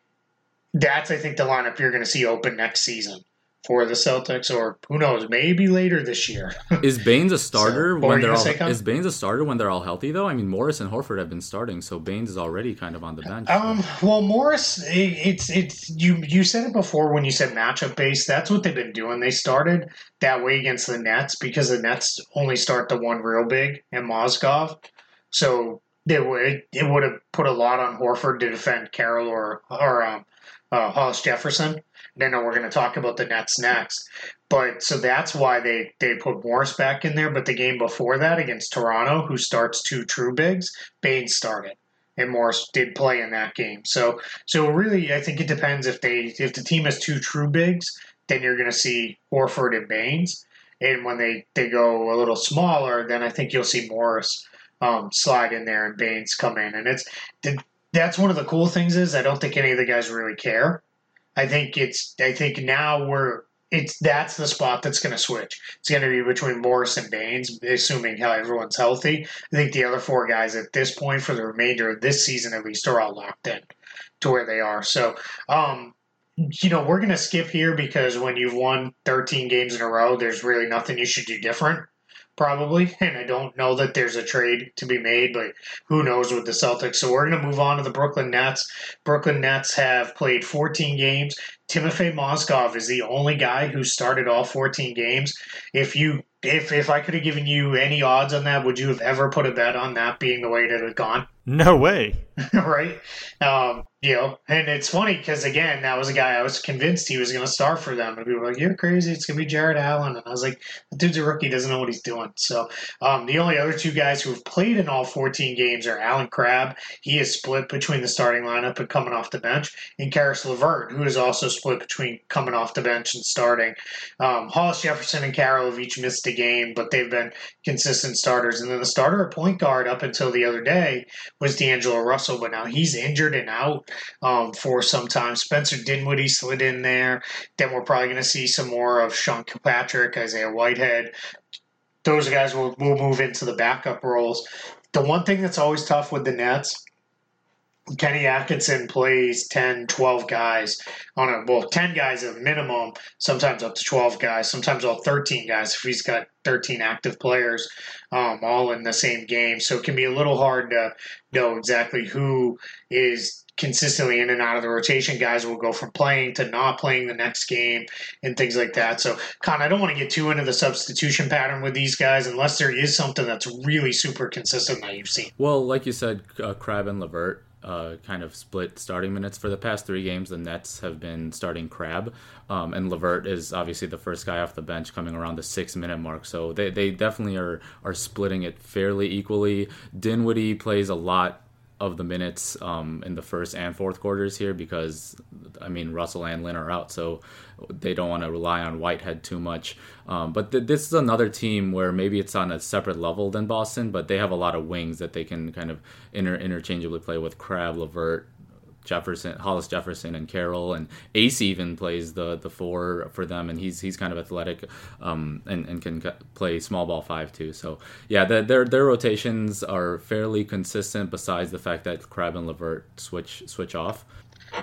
that's I think the lineup you're going to see open next season for the Celtics, or who knows, maybe later this year. <laughs> is Baynes a starter so, when they're all? Is Baynes a starter when they're all healthy though? I mean, Morris and Horford have been starting, so Baynes is already kind of on the bench. Um, well, Morris, it, it's it's you you said it before when you said matchup based. That's what they've been doing. They started that way against the Nets because the Nets only start the one real big and Mozgov, so it would it would have put a lot on Horford to defend Carroll or or um, uh, Hollis Jefferson Know we're going to talk about the Nets next. But so that's why they, they put Morris back in there. But the game before that against Toronto, who starts two true bigs, Baynes started. And Morris did play in that game. So so really I think it depends if they if the team has two true bigs, then you're gonna see Horford and Baynes. And when they, they go a little smaller, then I think you'll see Morris um, slide in there and Baynes come in. And it's that's one of the cool things is I don't think any of the guys really care. I think it's. I think now we're. It's that's the spot that's going to switch. It's going to be between Morris and Baynes, assuming how everyone's healthy. I think the other four guys at this point, for the remainder of this season at least, are all locked in to where they are. So, um, you know, we're going to skip here because when you've won 13 games in a row, there's really nothing you should do different probably. And I don't know that there's a trade to be made, but who knows with the Celtics. So we're going to move on to the Brooklyn Nets. Brooklyn Nets have played 14 games. Timofey Mozgov is the only guy who started all 14 games. If you if if I could have given you any odds on that, would you have ever put a bet on that being the way that it had gone? No way. <laughs> right? Um, you know, and it's funny because again, that was a guy I was convinced he was going to star for them, and people were like, "You're crazy! It's going to be Jarrett Allen," and I was like, "The dude's a rookie; doesn't know what he's doing." So, um, the only other two guys who have played in all 14 games are Allen Crabbe. He is split between the starting lineup and coming off the bench, and Caris LeVert, who is also split between coming off the bench and starting. Um, Hollis Jefferson and Carroll have each missed a game, but they've been consistent starters. And then the starter at point guard up until the other day was D'Angelo Russell, but now he's injured and out um, for some time. Spencer Dinwiddie slid in there. Then we're probably going to see some more of Sean Kilpatrick, Isaiah Whitehead. Those guys will, will move into the backup roles. The one thing that's always tough with the Nets Kenny Atkinson plays 10, 12 guys on a, well, 10 guys at minimum, sometimes up to 12 guys, sometimes all 13 guys if he's got 13 active players um, all in the same game. So it can be a little hard to know exactly who is consistently in and out of the rotation. Guys will go from playing to not playing the next game and things like that. So, Kaan, I don't want to get too into the substitution pattern with these guys unless there is something that's really super consistent that you've seen. Well, like you said, uh, Crabbe and LeVert uh, kind of split starting minutes for the past three games. The Nets have been starting Crabbe, um, and LeVert is obviously the first guy off the bench coming around the six minute mark. So they, they definitely are are splitting it fairly equally. Dinwiddie plays a lot of the minutes um, in the first and fourth quarters here because I mean Russell and Lin are out, so they don't want to rely on Whitehead too much. Um, but th- this is another team where maybe it's on a separate level than Boston, but they have a lot of wings that they can kind of inter- interchangeably play with Crabbe, LeVert, Jefferson, Hollis Jefferson, and Carroll, and Acy even plays the the four for them, and he's he's kind of athletic, um, and and can play small ball five too. So yeah, the, their their rotations are fairly consistent. Besides the fact that Crabbe and LeVert switch switch off.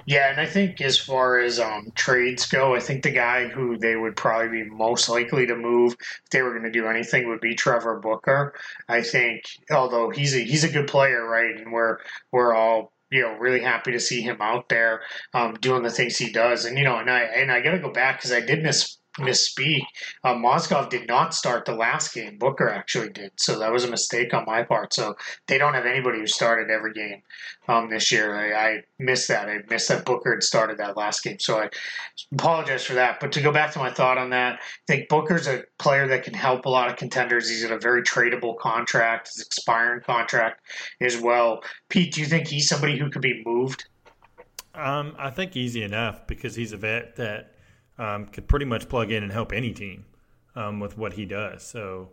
Yeah, and I think as far as um, trades go, I think the guy who they would probably be most likely to move if they were going to do anything would be Trevor Booker. I think, although he's a he's a good player, right, and we're we're all you know really happy to see him out there um, doing the things he does, and you know, and I and I got to go back because I did miss misspeak. Uh, Mozgov did not start the last game. Booker actually did. So that was a mistake on my part. So they don't have anybody who started every game um, this year. I, I, missed that. I missed that Booker had started that last game. So I apologize for that. But to go back to my thought on that, I think Booker's a player that can help a lot of contenders. He's in a very tradable contract, his expiring contract as well. Pete, do you think he's somebody who could be moved? Um, I think easy enough because he's a vet that um, could pretty much plug in and help any team um, with what he does. So,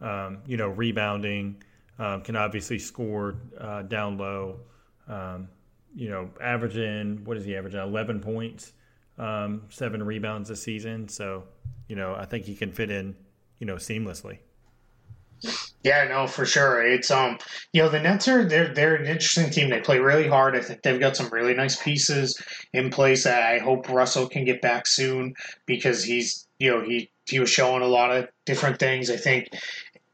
um, you know, rebounding um, can obviously score uh, down low. Um, you know, averaging what is he averaging? Eleven points, um, seven rebounds this season. So, you know, I think he can fit in, you know, seamlessly. Yeah, no, for sure. It's um, you know, the Nets are they're they're an interesting team. They play really hard. I think they've got some really nice pieces in place. I hope Russell can get back soon because he's you know he he was showing a lot of different things. I think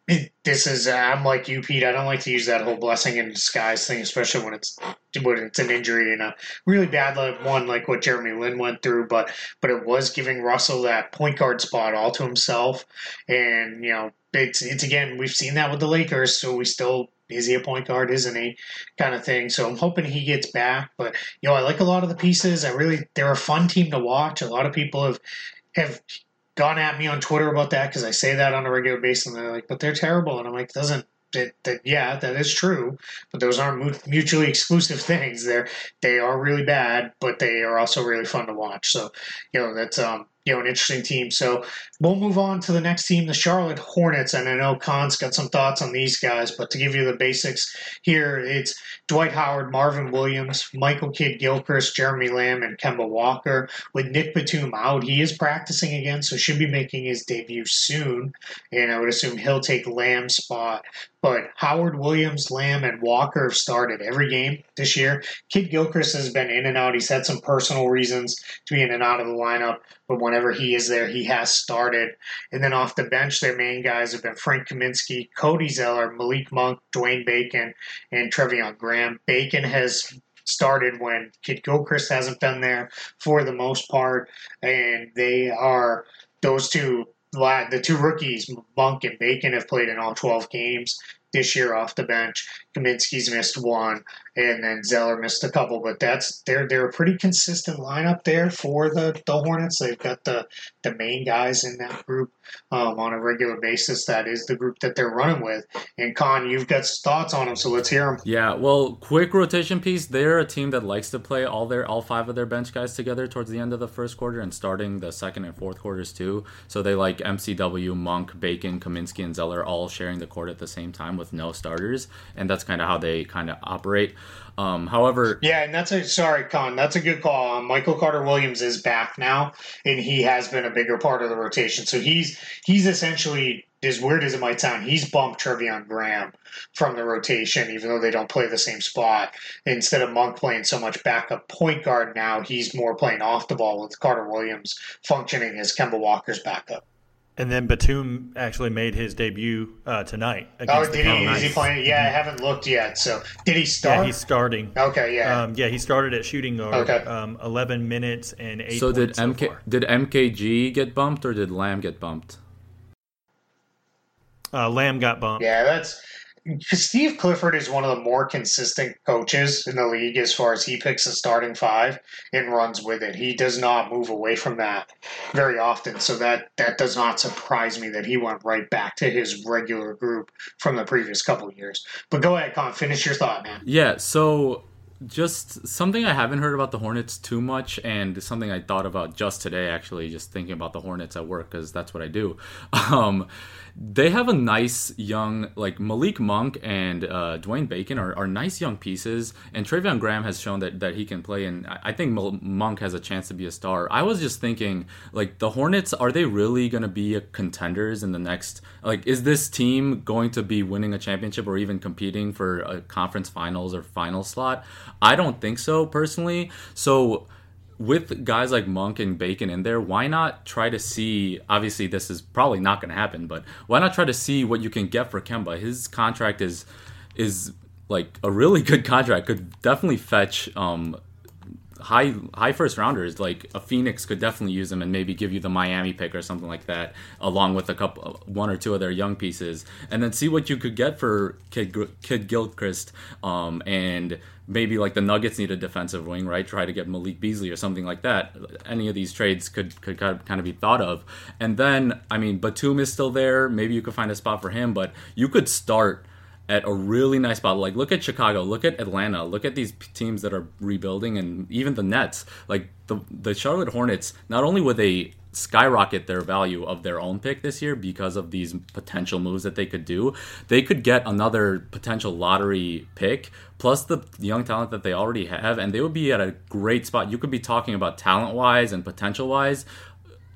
<clears throat> this is uh, I'm like you, Pete. I don't like to use that whole blessing in disguise thing, especially when it's when it's an injury and a really bad one like what Jeremy Lin went through. But but it was giving Russell that point guard spot all to himself, and you know it's it's again we've seen that with the Lakers, so we still is he a point guard, isn't he? Kind of thing. So I'm hoping he gets back. But you know, I like a lot of the pieces. I really they're a fun team to watch. A lot of people have have gone at me on Twitter about that because I say that on a regular basis, and they're like, "But they're terrible," and I'm like, "Doesn't that, that yeah, that is true, but those aren't mutually exclusive <laughs> things. They're they are really bad, but they are also really fun to watch. So, you know, that's um, you know, an interesting team. So we'll move on to the next team, the Charlotte Hornets. And I know Kaan's got some thoughts on these guys, but to give you the basics here, it's Dwight Howard, Marvin Williams, Michael Kidd Gilchrist, Jeremy Lamb, and Kemba Walker. With Nick Batum out, he is practicing again, so should be making his debut soon. And I would assume he'll take Lamb's spot. But Howard, Williams, Lamb, and Walker have started every game this year. Kidd Gilchrist has been in and out. He's had some personal reasons to be in and out of the lineup, but whenever he is there, he has started. And then off the bench, their main guys have been Frank Kaminsky, Cody Zeller, Malik Monk, Dwayne Bacon, and Treveon Graham. Bacon has started when Kidd Gilchrist hasn't been there for the most part, and they are those two the two rookies, Monk and Bacon, have played in all 12 games this year off the bench. Kaminsky's missed one, and then Zeller missed a couple. But that's they're they're a pretty consistent lineup there for the, the Hornets. They've got the the main guys in that group um, on a regular basis. That is the group that they're running with. And Kaan, you've got thoughts on them, so let's hear them. Yeah, well, quick rotation piece. They're a team that likes to play all their all five of their bench guys together towards the end of the first quarter and starting the second and fourth quarters too. So they like MCW, Monk, Bacon, Kaminsky, and Zeller all sharing the court at the same time with no starters, and that's kind of how they kind of operate. Um, however, yeah, and that's a sorry, Kaan. That's a good call. Um, Michael Carter Williams is back now, and he has been a bigger part of the rotation. So he's he's essentially as weird as it might sound, he's bumped Treveon Graham from the rotation, even though they don't play the same spot. Instead of Monk playing so much backup point guard now, he's more playing off the ball with Carter Williams functioning as Kemba Walker's backup. And then Batum actually made his debut uh, tonight. oh, did he? Is he playing? Yeah, I haven't looked yet. So, did he start? Yeah, he's starting. Okay, yeah, um, yeah, he started at shooting guard. Okay. Um, eleven minutes and eight. So did MK so did MKG get bumped or did Lamb get bumped? Uh, Lamb got bumped. Yeah, that's Steve Clifford is one of the more consistent coaches in the league as far as he picks a starting five and runs with it. He does not move away from that very often. So that that does not surprise me that he went right back to his regular group from the previous couple years. But go ahead, Kaan, finish your thought, man. Yeah, so just something I haven't heard about the Hornets too much, and something I thought about just today, actually, just thinking about the Hornets at work because that's what I do. <laughs> Um, they have a nice young like Malik Monk and uh, Dwayne Bacon are, are nice young pieces, and Treveon Graham has shown that, that he can play, and I think Monk has a chance to be a star. I was just thinking, like the Hornets, are they really going to be contenders in the next? Like, is this team going to be winning a championship or even competing for a conference finals or final slot? I don't think so personally. So with guys like Monk and Bacon in there, why not try to see? Obviously, this is probably not going to happen, but why not try to see what you can get for Kemba? His contract is is like a really <laughs> good contract. Could definitely fetch um, high high first rounders. Like a Phoenix could definitely use him and maybe give you the Miami pick or something like that, along with a couple one or two of their young pieces, and then see what you could get for Kid Kidd Gilchrist um, and maybe like the Nuggets need a defensive wing, right? Try to get Malik Beasley or something like that. Any of these trades could could kind of be thought of. And then, I mean, Batum is still there. Maybe you could find a spot for him, but you could start at a really nice spot. Like look at Chicago, look at Atlanta, look at these teams that are rebuilding, and even the Nets. Like the the Charlotte Hornets, not only would they skyrocket their value of their own pick this year because of these potential moves that they could do. They could get another potential lottery pick plus the young talent that they already have, and they would be at a great spot. You could be talking about talent wise and potential wise,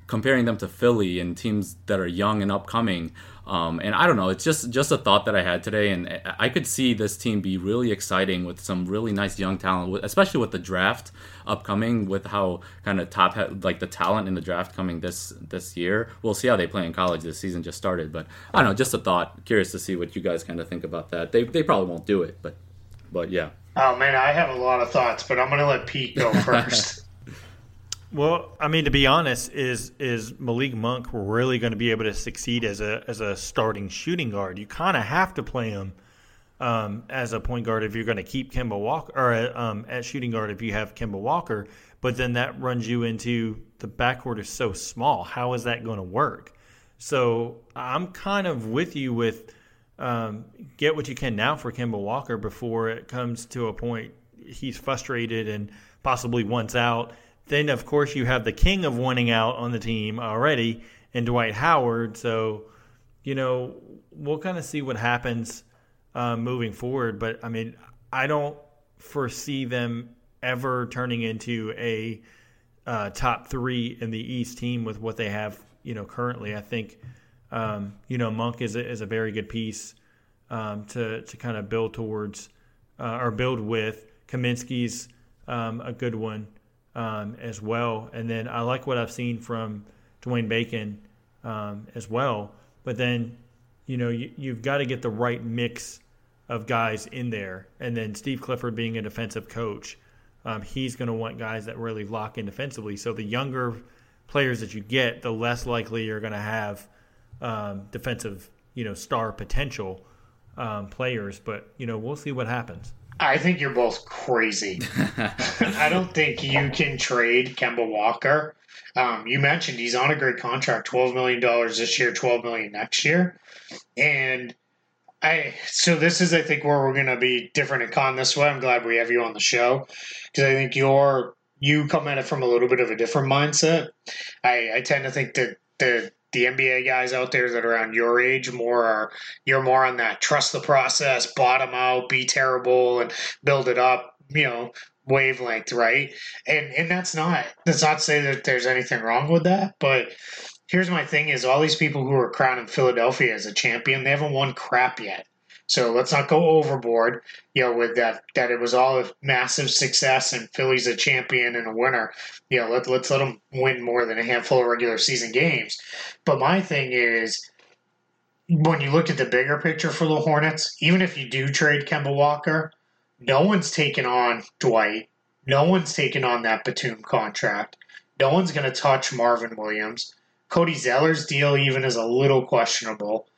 comparing them to Philly and teams that are young and upcoming. Um, and I don't know, it's just just a thought that I had today, and I could see this team be really exciting with some really nice young talent, especially with the draft upcoming, with how kind of top like the talent in the draft coming this this year. We'll see how they play in college. This season just started, but I don't know, just a thought. Curious to see what you guys kind of think about that. They they probably won't do it, but but yeah. Oh man, I have a lot of thoughts, but I'm gonna let Pete go <laughs> first. Well, I mean, to be honest, is is Malik Monk really going to be able to succeed as a as a starting shooting guard? You kind of have to play him um, as a point guard if you're going to keep Kemba Walker, or um, at shooting guard if you have Kemba Walker. But then that runs you into the backcourt is so small. How is that going to work? So I'm kind of with you with um, get what you can now for Kemba Walker before it comes to a point he's frustrated and possibly wants out then, of course, you have the king of wanting out on the team already in Dwight Howard. So, you know, we'll kind of see what happens uh, moving forward. But I mean, I don't foresee them ever turning into a uh, top three in the East team with what they have, you know, currently. I think, um, you know, Monk is a, is a very good piece um, to to kind of build towards uh, or build with. Kaminsky's um, a good one um, as well. And then I like what I've seen from Dwayne Bacon um, as well. But then, you know, you, you've got to get the right mix of guys in there. And then Steve Clifford being a defensive coach, um, he's going to want guys that really lock in defensively. So the younger players that you get, the less likely you're going to have um, defensive, you know, star potential um, players. But you know, we'll see what happens. I think you're both crazy. <laughs> I don't think you can trade Kemba Walker. Um, you mentioned he's on a great contract, twelve million dollars this year, twelve million next year, and I. So this is, I think, where we're going to be different at Kaan this way. I'm glad we have you on the show because I think you're you come at it from a little bit of a different mindset. I, I tend to think that the the NBA guys out there that are around your age more are you're more on that trust the process, bottom out, be terrible, and build it up. You know, wavelength, right? And and that's not that's not to say that there's anything wrong with that, but here's my thing: is all these people who are crowning Philadelphia as a champion, they haven't won crap yet. So let's not go overboard, you know, with that that it was all a massive success and Philly's a champion and a winner. You know, let, let's let them win more than a handful of regular season games. But my thing is, when you look at the bigger picture for the Hornets, even if you do trade Kemba Walker, no one's taken on Dwight. No one's taken on that Batum contract. No one's going to touch Marvin Williams. Cody Zeller's deal even is a little questionable.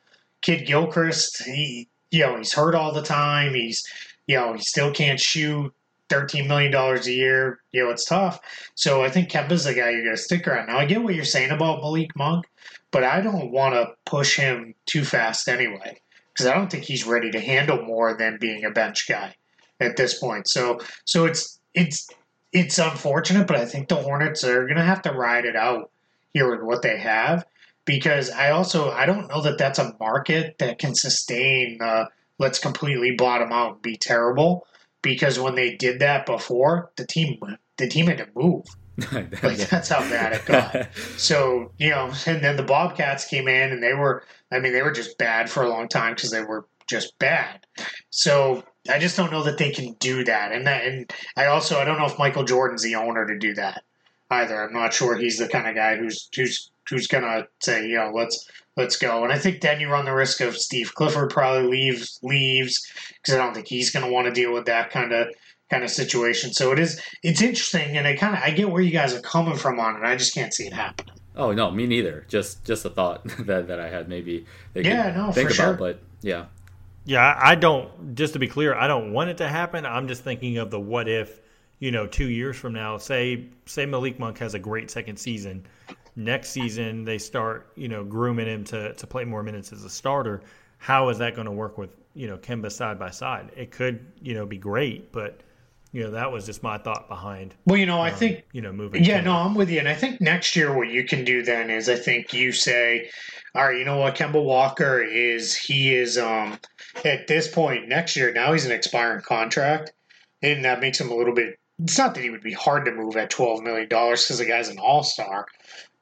Kidd Gilchrist, he you know, he's hurt all the time. He's, you know, he still can't shoot. $13 million a year, you know, it's tough. So I think Kemba's the guy you're going to stick around. Now, I get what you're saying about Malik Monk, but I don't want to push him too fast anyway, because I don't think he's ready to handle more than being a bench guy at this point. So, so it's, it's, it's unfortunate, but I think the Hornets are going to have to ride it out here with what they have. Because I also I don't know that that's a market that can sustain. Uh, let's completely bottom out and be terrible because when they did that before, the team the team had to move. <laughs> like that's how bad it got. <laughs> so you know, and then the Bobcats came in and they were, I mean, they were just bad for a long time because they were just bad. So I just don't know that they can do that. And that, and I also I don't know if Michael Jordan's the owner to do that either. I'm not sure he's the kind of guy who's who's who's gonna say, you know, let's let's go. And I think then you run the risk of Steve Clifford probably leaves leaves because I don't think he's gonna want to deal with that kind of kind of situation. So it is it's interesting, and I kind of I get where you guys are coming from on it. I just can't see it happening. Oh no, me neither. Just just a thought <laughs> that, that I had. Maybe they yeah, no, think about, sure. but yeah, yeah. I don't. Just to be clear, I don't want it to happen. I'm just thinking of the what if. You know, two years from now, say say Malik Monk has a great second season. Next season, they start you know grooming him to to play more minutes as a starter. How is that going to work with you know Kemba side by side? It could you know be great, but you know that was just my thought behind. Well, you know, I um, think you know moving. Yeah, no, I'm with you, and I think next year what you can do then is I think you say, all right, you know what, Kemba Walker is he is um at this point next year now he's an expiring contract, and that makes him a little bit. It's not that he would be hard to move at twelve million dollars because the guy's an all star,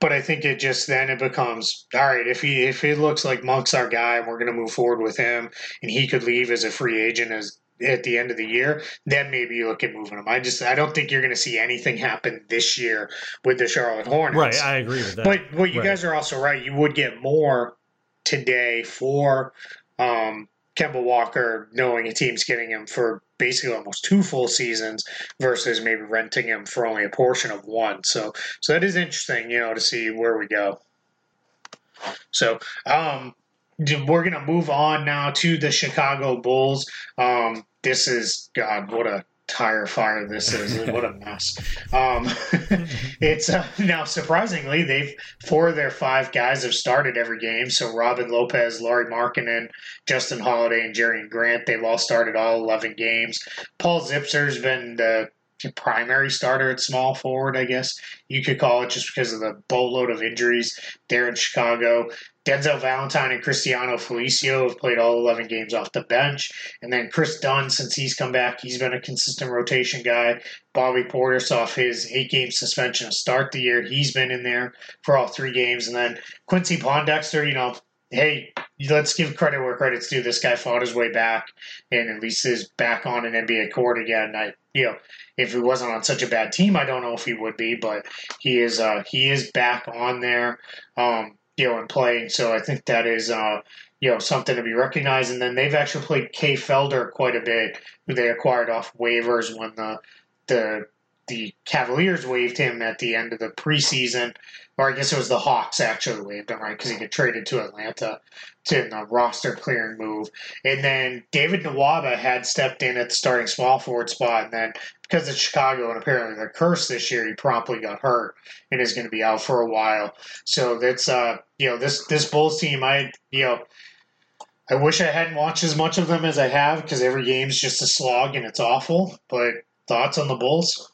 but I think it just then it becomes all right if he if it looks like Monk's our guy and we're going to move forward with him and he could leave as a free agent as at the end of the year, then maybe you look at moving him. I just I don't think you're going to see anything happen this year with the Charlotte Hornets. Right, I agree with that. But what you right. guys are also right. You would get more today for um, Kemba Walker, knowing a team's getting him for basically almost two full seasons versus maybe renting him for only a portion of one. So so that is interesting, you know, to see where we go. So um, we're to move on now to the Chicago Bulls. Um, this is God, what a tire fire this is. what a <laughs> mess. Um, it's uh, now surprisingly they've four of their five guys have started every game. So Robin Lopez, Lauri Markkanen, Justin Holiday, and Jerian Grant they've all started all eleven games. Paul Zipser's been the primary starter at small forward, I guess you could call it, just because of the boatload of injuries there in Chicago. Denzel Valentine and Cristiano Felicio have played all 11 games off the bench. And then Chris Dunn, since he's come back, he's been a consistent rotation guy. Bobby Portis off his eight game suspension to start the year. He's been in there for all three games. And then Quincy Pondexter, you know, hey, let's give credit where credit's due. This guy fought his way back and at least is back on an NBA court again. I, you know, if he wasn't on such a bad team, I don't know if he would be, but he is, uh, he is back on there. Um, you know, and playing. So I think that is, uh, you know, something to be recognized. And then they've actually played Kay Felder quite a bit, who they acquired off waivers when the the the Cavaliers waived him at the end of the preseason, or I guess it was the Hawks actually waived him, right? Because he got traded to Atlanta to the roster clearing move. And then David Nwaba had stepped in at the starting small forward spot, and then because it's Chicago and apparently they're cursed this year, he promptly got hurt and is going to be out for a while. So that's uh, you know this this Bulls team, I you know. I wish I hadn't watched as much of them as I have because every game's just a slog and it's awful. But thoughts on the Bulls?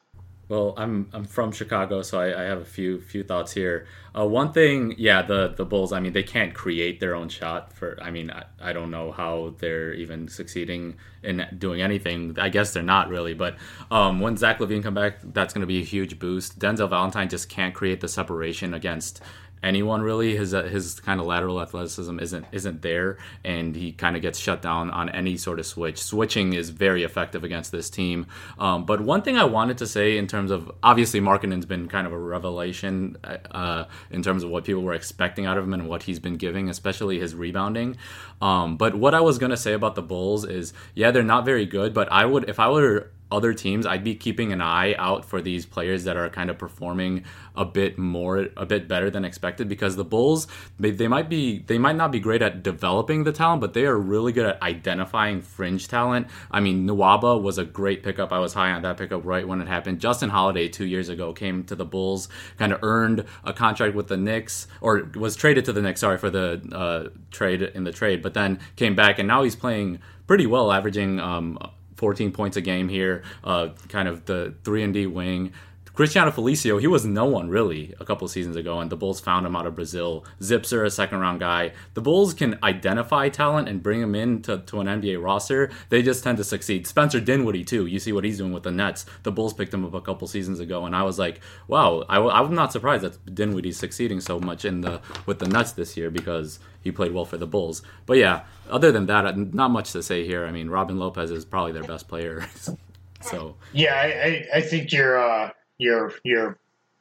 Well, I'm I'm from Chicago, so I, I have a few few thoughts here. Uh, one thing, yeah, the the Bulls. I mean, they can't create their own shot. For I mean, I, I don't know how they're even succeeding in doing anything. I guess they're not really. But um, when Zach LaVine come back, that's going to be a huge boost. Denzel Valentine just can't create the separation against anyone really. His uh, his kind of lateral athleticism isn't isn't there, and he kind of gets shut down on any sort of switch. Switching is very effective against this team. Um, but one thing I wanted to say in terms of obviously Markkanen's been kind of a revelation uh, in terms of what people were expecting out of him and what he's been giving, especially his rebounding. Um, but what I was gonna say about the Bulls is, yeah, they're not very good, but I would if I were other teams, I'd be keeping an eye out for these players that are kind of performing a bit more, a bit better than expected. Because the Bulls, they, they might be, they might not be great at developing the talent, but they are really good at identifying fringe talent. I mean, Nwaba was a great pickup. I was high on that pickup right when it happened. Justin Holiday two years ago came to the Bulls, kind of earned a contract with the Knicks, or was traded to the Knicks. Sorry for the uh, trade in the trade, but then came back and now he's playing pretty well, averaging um, 14 points a game here, uh, kind of the 3 and D wing. Cristiano Felicio, he was no one really a couple seasons ago, and the Bulls found him out of Brazil. Zipser, a second round guy. The Bulls can identify talent and bring him in to, to an NBA roster. They just tend to succeed. Spencer Dinwiddie, too. You see what he's doing with the Nets. The Bulls picked him up a couple seasons ago, and I was like, wow, I, I'm not surprised that Dinwiddie's succeeding so much in the with the Nets this year because he played well for the Bulls. But yeah, other than that, not much to say here. I mean, Robin Lopez is probably their best player. <laughs> so yeah, I, I, I think your uh, your your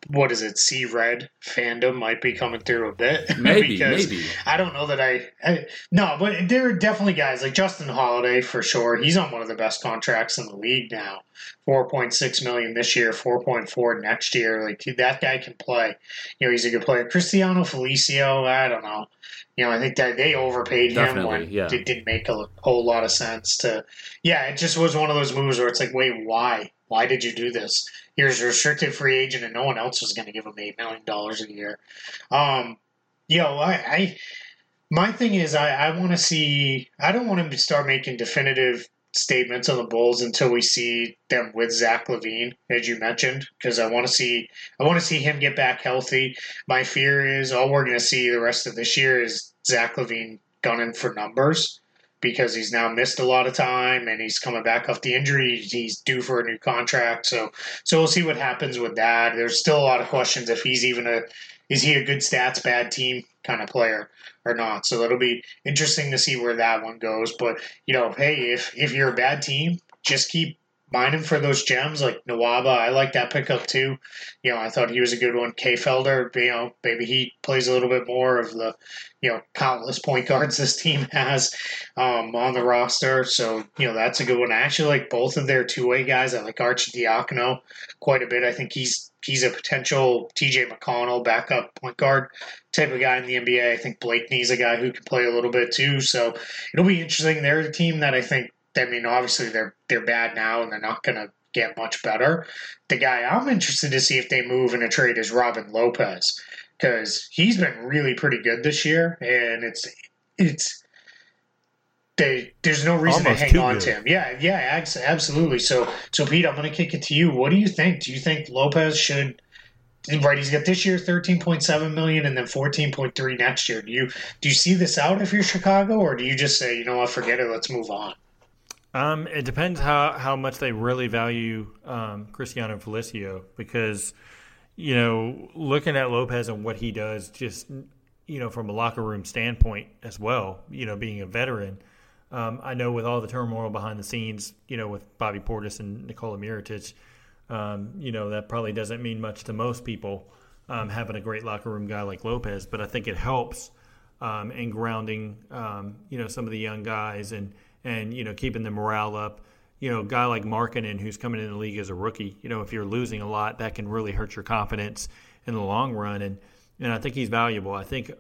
what is it? See red fandom might be coming through a bit. <laughs> Maybe, because maybe. I don't know that I, I, no, but there are definitely guys like Justin Holiday for sure. He's on one of the best contracts in the league now. Four point six million this year, four point four next year. Like that guy can play. You know, he's a good player. Cristiano Felicio, I don't know. You know, I think that they overpaid Definitely, him when yeah. it didn't make a whole lot of sense to. Yeah, it just was one of those moves where it's like, wait, why? Why did you do this? He was a restricted free agent, and no one else was going to give him eight million dollars a year. Um, yo, I, I my thing is, I, I want to see. I don't want him to start making definitive statements on the Bulls until we see them with Zach LaVine, as you mentioned, because I want to see I want to see him get back healthy. My fear is all we're going to see the rest of this year is Zach LaVine gunning for numbers because he's now missed a lot of time and he's coming back off the injury. He's due for a new contract, so so we'll see what happens with that. There's still a lot of questions if he's even a is he a good stats bad team kind of player or not. So it'll be interesting to see where that one goes. But you know, hey, if if you're a bad team, just keep mining for those gems like Nwaba. I like that pickup too. You know, I thought he was a good one. Kay Felder, you know, maybe he plays a little bit more of the, you know, countless point guards this team <laughs> has um, on the roster. So, you know, that's a good one. I actually like both of their two way guys. I like Arcidiacono quite a bit. I think he's he's a potential TJ McConnell backup point guard type of guy in the NBA. I think Blakeney's a guy who can play a little bit too. So it'll be interesting. They're a team that I think I mean, obviously they're they're bad now and they're not going to get much better. The guy I'm interested to see if they move in a trade is Robin Lopez because he's been really pretty good this year, and it's it's they, there's no reason Almost to hang on good. to him. Yeah, yeah, absolutely. So, so Pete, I'm going to kick it to you. What do you think? Do you think Lopez should? Right, he's got this year 13.7 million and then 14.3 next year. Do you do you see this out if you're Chicago, or do you just say, you know what, forget it, let's move on? Um, it depends how, how much they really value um, Cristiano Felicio because, you know, looking at Lopez and what he does, just, you know, from a locker room standpoint as well, you know, being a veteran, um, I know with all the turmoil behind the scenes, you know, with Bobby Portis and Nikola Mirotic, um, you know, that probably doesn't mean much to most people um, having a great locker room guy like Lopez, but I think it helps um, in grounding, you know, some of the young guys and, and, you know, keeping the morale up. You know, a guy like Markkanen who's coming in the league as a rookie, you know, if you're losing a lot, that can really hurt your confidence in the long run. And, and I think he's valuable. I think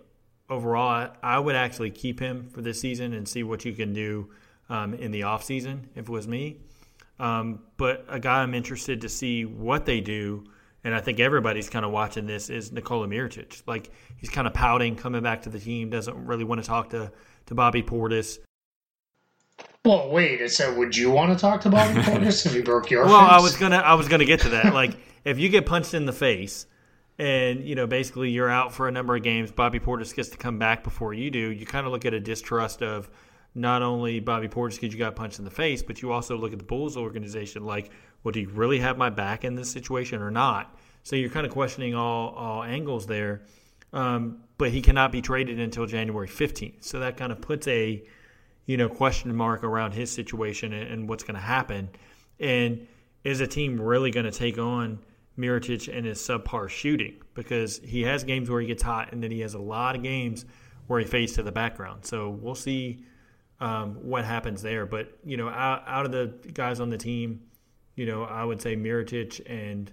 overall, I, I would actually keep him for this season and see what you can do um, in the offseason if it was me. Um, but a guy I'm interested to see what they do, and I think everybody's kind of watching this, is Nikola Mirotic. Like he's kind of pouting, coming back to the team, doesn't really want to talk to, to Bobby Portis. Well, wait. It said, would you want to talk to Bobby Portis if he broke your <laughs> Well, face? I was gonna I was gonna get to that. Like if you get punched in the face, and you know basically you're out for a number of games, Bobby Portis gets to come back before you do. You kind of look at a distrust of not only Bobby Portis because you got punched in the face, but you also look at the Bulls organization like, would he really have my back in this situation or not? So you're kind of questioning all all angles there. Um, but he cannot be traded until January 15th. So that kind of puts a you know question mark around his situation and, and what's going to happen. And is a team really going to take on Mirotic and his subpar shooting? Because he has games where he gets hot, and then he has a lot of games where he fades to the background. So we'll see um, what happens there. But you know, out, out of the guys on the team, you know, I would say Mirotic, and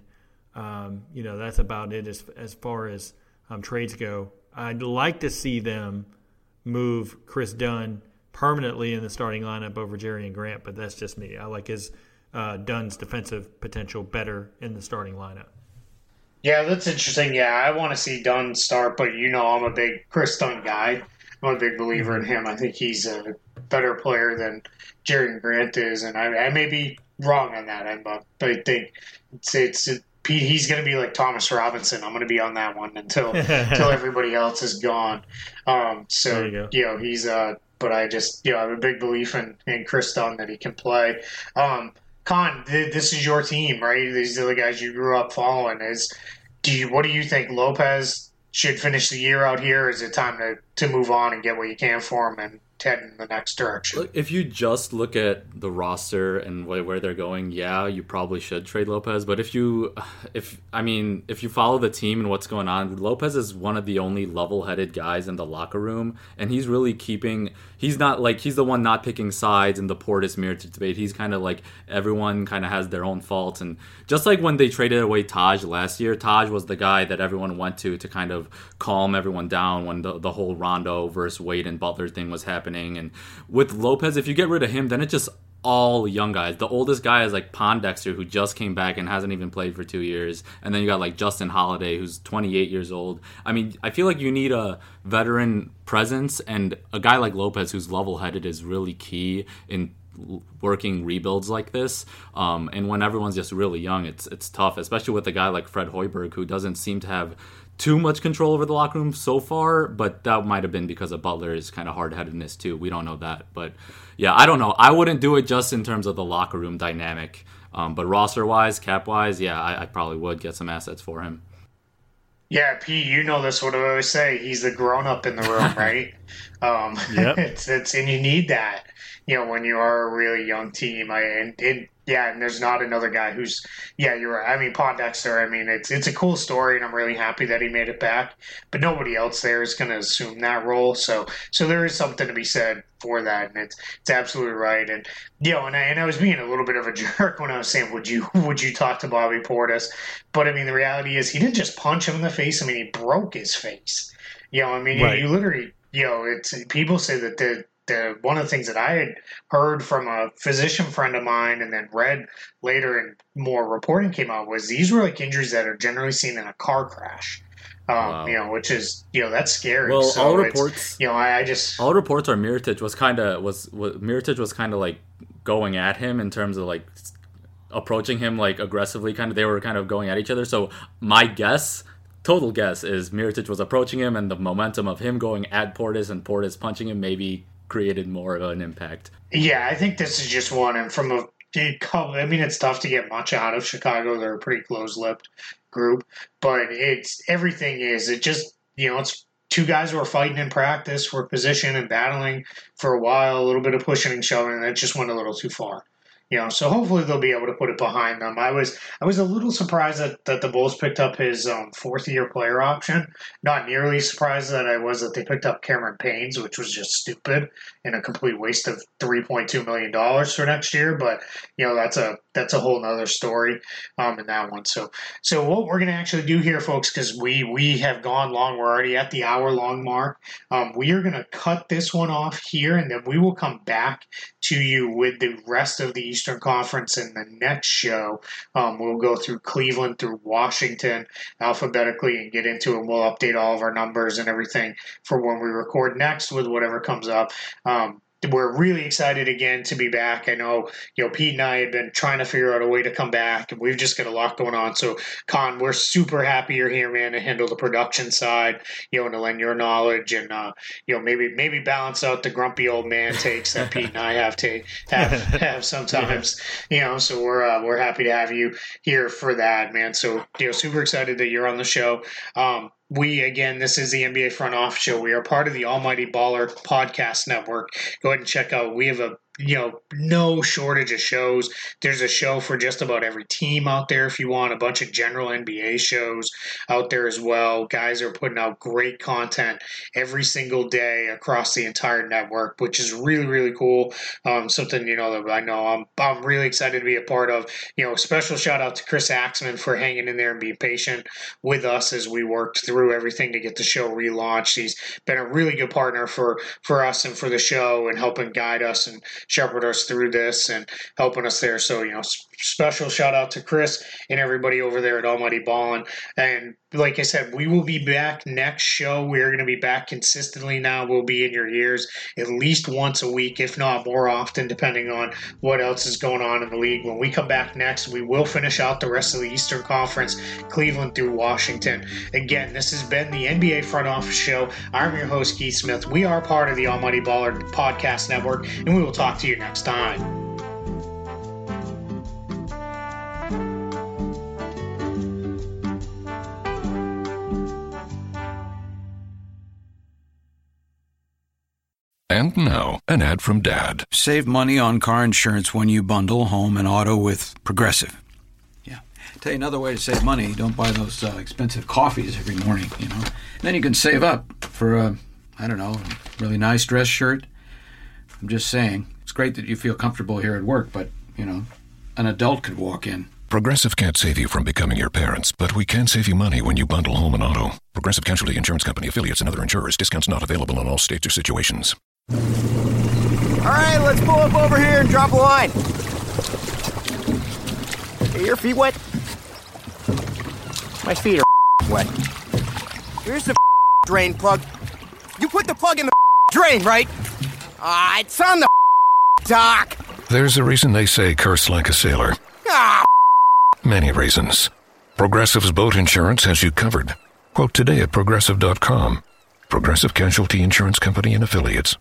um, you know that's about it as as far as um, trades go. I'd like to see them move Chris Dunn permanently in the starting lineup over Jerian Grant, but that's just me. I like his uh, Dunn's defensive potential better in the starting lineup. Yeah, that's interesting. Yeah, I want to see Dunn start, but you know I'm a big Chris Dunn guy. I'm a big believer in him. I think he's a better player than Jerian Grant is, and I, I may be wrong on that end, but I think it's, it's Pete, he's going to be like Thomas Robinson. I'm going to be on that one until <laughs> until everybody else is gone. Um, so you you know he's uh, but I just you know I have a big belief in in Chris Dunn that he can play. Um, Kaan, th- this is your team, right? These are the guys you grew up following. Is do you what do you think Lopez should finish the year out here? Is it time to to move on and get what you can for him and head in the next direction? If you just look at the roster and where they're going, yeah, you probably should trade Lopez. But if you, if I mean, if you follow the team and what's going on, Lopez is one of the only level-headed guys in the locker room, and he's really keeping. He's not like he's the one not picking sides in the Portis Mirotic debate. He's kind of like everyone kind of has their own faults, and just like when they traded away Taj last year, Taj was the guy that everyone went to to kind of calm everyone down when the the whole Rondo versus Wade and Butler thing was happening. And with Lopez, if you get rid of him, then it just all young guys. The oldest guy is like Pondexter, who just came back and hasn't even played for two years. And then you got like Justin Holiday, who's 28 years old. I mean, I feel like you need a veteran presence, and a guy like Lopez, who's level headed, is really key in working rebuilds like this. Um, and when everyone's just really young, it's it's tough, especially with a guy like Fred Hoiberg, who doesn't seem to have too much control over the locker room so far, but that might have been because of Butler's kind of hard headedness too. We don't know that, but yeah, I don't know. I wouldn't do it just in terms of the locker room dynamic, um, but roster wise, cap wise, yeah, I, I probably would get some assets for him. Yeah, P, you know this. What do I always say? He's the grown up in the room, <laughs> right? um, Yep. <laughs> it's it's and you need that, you know, when you are a really young team. I and it, yeah, and there's not another guy who's yeah, you're right. I mean, Pondexter. I mean, it's it's a cool story, and I'm really happy that he made it back. But nobody else there is going to assume that role. So so there is something to be said for that, and it's it's absolutely right. And you know, and I, and I was being a little bit of a <laughs> jerk when I was saying, would you would you talk to Bobby Portis? But I mean, the reality is he didn't just punch him in the face. I mean, he broke his face. You know, I mean, Right. you, you literally, you know, it's people say that the the one of the things that I had heard from a physician friend of mine and then read later and more reporting came out was these were like injuries that are generally seen in a car crash. Um, Wow. You know, which is you know that's scary. Well, So all reports You know, I, I just all reports are Mirotic was kind of was, was Mirotic was kind of like going at him in terms of like approaching him like aggressively. Kind of they were kind of going at each other. So my guess, total guess, is Mirotic was approaching him, and the momentum of him going at Portis and Portis punching him maybe created more of an impact. Yeah, I think this is just one, and from a I mean, it's tough to get much out of Chicago. They're a pretty close-lipped group, but it's everything is it just you know it's two guys who are fighting in practice, were positioned and battling for a while, a little bit of pushing and shoving, and it just went a little too far. You know, so hopefully they'll be able to put it behind them. I was I was a little surprised that, that the Bulls picked up his um, fourth year player option. Not nearly surprised that I was that they picked up Cameron Payne's, which was just stupid and a complete waste of three point two million dollars for next year. But you know that's a that's a whole nother story um, in that one. So so what we're gonna actually do here, folks, because we we have gone long. We're already at the hour long mark. Um, we are gonna cut this one off here, and then we will come back to you with the rest of the Eastern Conference in the next show. Um, we'll go through Cleveland, through Washington alphabetically, and get into it. We'll update all of our numbers and everything for when we record next with whatever comes up. Um, we're really excited again to be back. I know, you know, Pete and I have been trying to figure out a way to come back, and we've just got a lot going on. So, Kaan, we're super happy you're here, man, to handle the production side, you know, and to lend your knowledge and, uh, you know, maybe maybe balance out the grumpy old man takes that Pete and I have to have <laughs> have sometimes, you know. So we're uh, we're happy to have you here for that, man. So, you know, super excited that you're on the show. Um, we again, this is the NBA Front Office Show. We are part of the Almighty Baller Podcast Network. Go ahead and check out. We have a you know no shortage of shows. There's a show for just about every team out there. If you want a bunch of general NBA shows out there as well, guys are putting out great content every single day across the entire network, which is really really cool. Um, something you know that I know I'm I'm really excited to be a part of. You know, special shout out to Chris Axman for hanging in there and being patient with us as we worked through everything to get the show relaunched. He's been a really good partner for for us and for the show and helping guide us and shepherd us through this and helping us there. So you know, special shout out to Chris and everybody over there at Almighty Ballin. And like I said, we will be back next show. We are going to be back consistently now. We'll be in your ears at least once a week, if not more often, depending on what else is going on in the league. When we come back next, we will finish out the rest of the Eastern Conference, Cleveland through Washington. Again, this has been the NBA Front Office Show. I'm your host, Keith Smith. We are part of the Almighty Baller Podcast Network, and we will talk to you next time. And now, an ad from Dad. Save money on car insurance when you bundle home and auto with Progressive. Yeah. Tell you another way to save money don't buy those uh, expensive coffees every morning, you know. then you can save up for a, I don't know, really nice dress shirt. I'm just saying. It's great that you feel comfortable here at work, but, you know, an adult could walk in. Progressive can't save you from becoming your parents, but we can save you money when you bundle home and auto. Progressive Casualty Insurance Company affiliates and other insurers. Discounts not available in all states or situations. All right, let's pull up over here and drop a line. Hey, your feet wet? My feet are <laughs> wet. Here's the <laughs> drain plug. You put the plug in the <laughs> drain, right? Ah, it's on the <laughs> dock. There's a reason they say curse like a sailor. Ah, Many reasons. Progressive's boat insurance has you covered. Quote today at progressive.com. Progressive Casualty Insurance Company and affiliates.